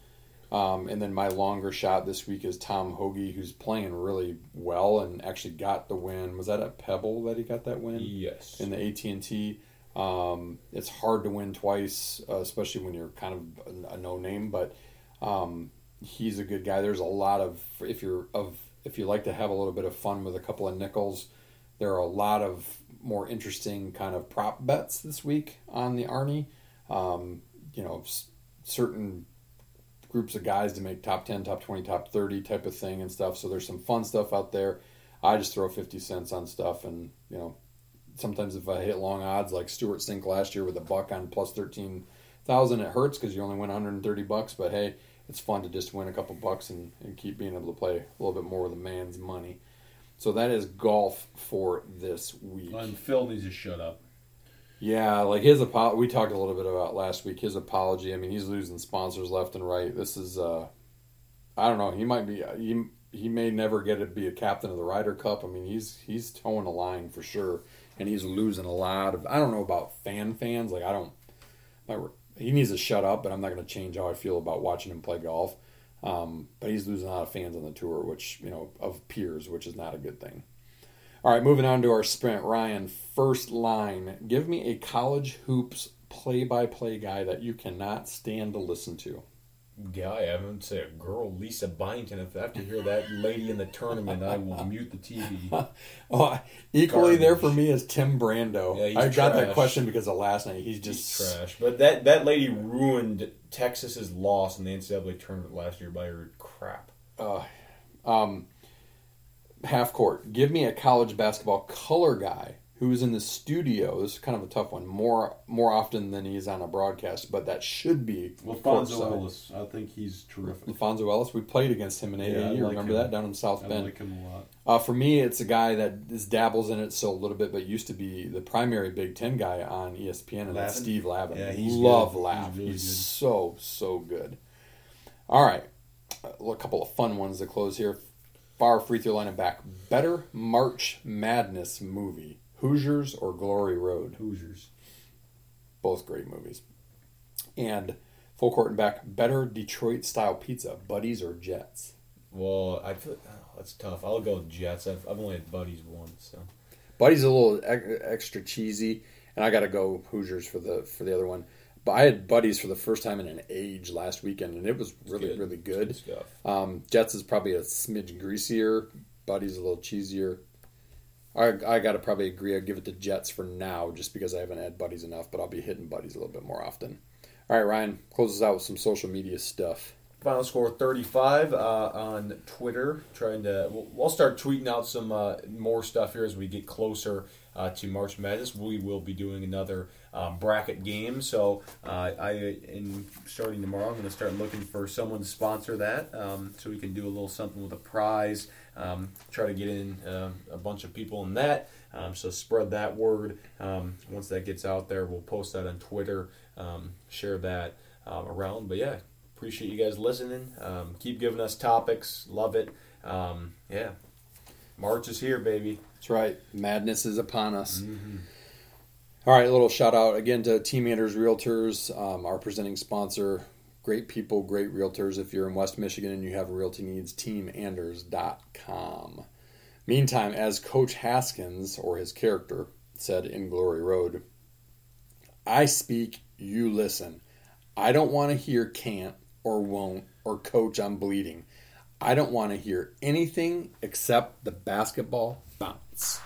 um, and then my longer shot this week is Tom Hoge, who's playing really well and actually got the win. Was that at Pebble that he got that win? yes. in the AT and T. Um, it's hard to win twice, uh, especially when you're kind of a, a no name. But um, he's a good guy. There's a lot of if you're of if you like to have a little bit of fun with a couple of nickels, there are a lot of more interesting kind of prop bets this week on the Arnie. Um, you know, s- certain groups of guys to make top 10, top 20, top 30 type of thing and stuff. So there's some fun stuff out there. I just throw 50 cents on stuff and, you know, sometimes if I hit long odds like Stewart Cink last year with a buck on plus 13,000, it hurts because you only win 130 bucks. But hey, it's fun to just win a couple bucks and, and keep being able to play a little bit more with a man's money. So that is golf for this week. and Phil needs to shut up. Yeah, like his apo- we talked a little bit about last week. His apology. I mean, he's losing sponsors left and right. This is, uh I don't know. He might be. He he may never get to be a captain of the Ryder Cup. I mean, he's he's towing a line for sure, and he's losing a lot of. I don't know about fan fans. Like I don't. My, he needs to shut up, but I'm not going to change how I feel about watching him play golf. Um, but he's losing a lot of fans on the tour, which you know of peers, which is not a good thing. All right, moving on to our sprint. Ryan, first line. Give me a college hoops play by play guy that you cannot stand to listen to. Guy. I wouldn't say a girl, Lisa Byington. If I have to hear that lady in the tournament, I will mute the TV. Oh, equally Garbage. there for me is Tim Brando. Yeah, I got that question because of last night. He's just He's trash. But that that lady ruined Texas's loss in the NCAA tournament last year by her crap. uh, um, half court. Give me a college basketball color guy who's in the studios. Kind of a tough one. More more often than he's on a broadcast, but that should be LaPhonso courtside. Ellis, I think he's terrific. LaPhonso Ellis. We played against him in AAU. Yeah, I like Remember him. that down in South I Bend. like him a lot. Uh, for me, it's a guy that is dabbles in it so a little bit, but used to be the primary Big Ten guy on ESPN, and that's Steve Lavin. Yeah, he's Love good. Lav. He's He's, really good. so so good. All right, a couple of fun ones to close here. Far free throw line and back. Better March Madness movie: Hoosiers or Glory Road? Hoosiers. Both great movies. And full court and back. Better Detroit style pizza: Buddy's or Jet's? Well, I feel oh, that's tough. I'll go Jet's. I've, I've only had Buddy's once, so Buddy's a little ex- extra cheesy, and I got to go Hoosiers for the for the other one. But I had Buddy's for the first time in an age last weekend, and it was really good. really good. stuff. Um, Jet's is probably a smidge greasier. Buddy's a little cheesier. I I got to probably agree. I'd give it to Jet's for now, just because I haven't had Buddy's enough. But I'll be hitting Buddy's a little bit more often. All right, Ryan, close us out with some social media stuff. Final score 35 uh, on Twitter. Trying to, we'll, we'll start tweeting out some uh, more stuff here as we get closer uh, to March Madness. We will be doing another um, bracket game. So uh, I am starting tomorrow. I'm going to start looking for someone to sponsor that, um, so we can do a little something with a prize. Um, try to get in um, a bunch of people in that. Um, so spread that word. Um, once that gets out there, we'll post that on Twitter. Um, share that um, around. But yeah, appreciate you guys listening. Um, keep giving us topics. Love it. Um, yeah, March is here, baby. That's right. Madness is upon us. All right, a little shout out again to Team Anders Realtors, um, our presenting sponsor. Great people, great realtors. If you're in West Michigan and you have realty needs, teamanders.com. Meantime, as Coach Haskins, or his character, said in Glory Road, I speak, you listen. I don't want to hear can't or won't or coach, I'm bleeding. I don't want to hear anything except the basketball bounce.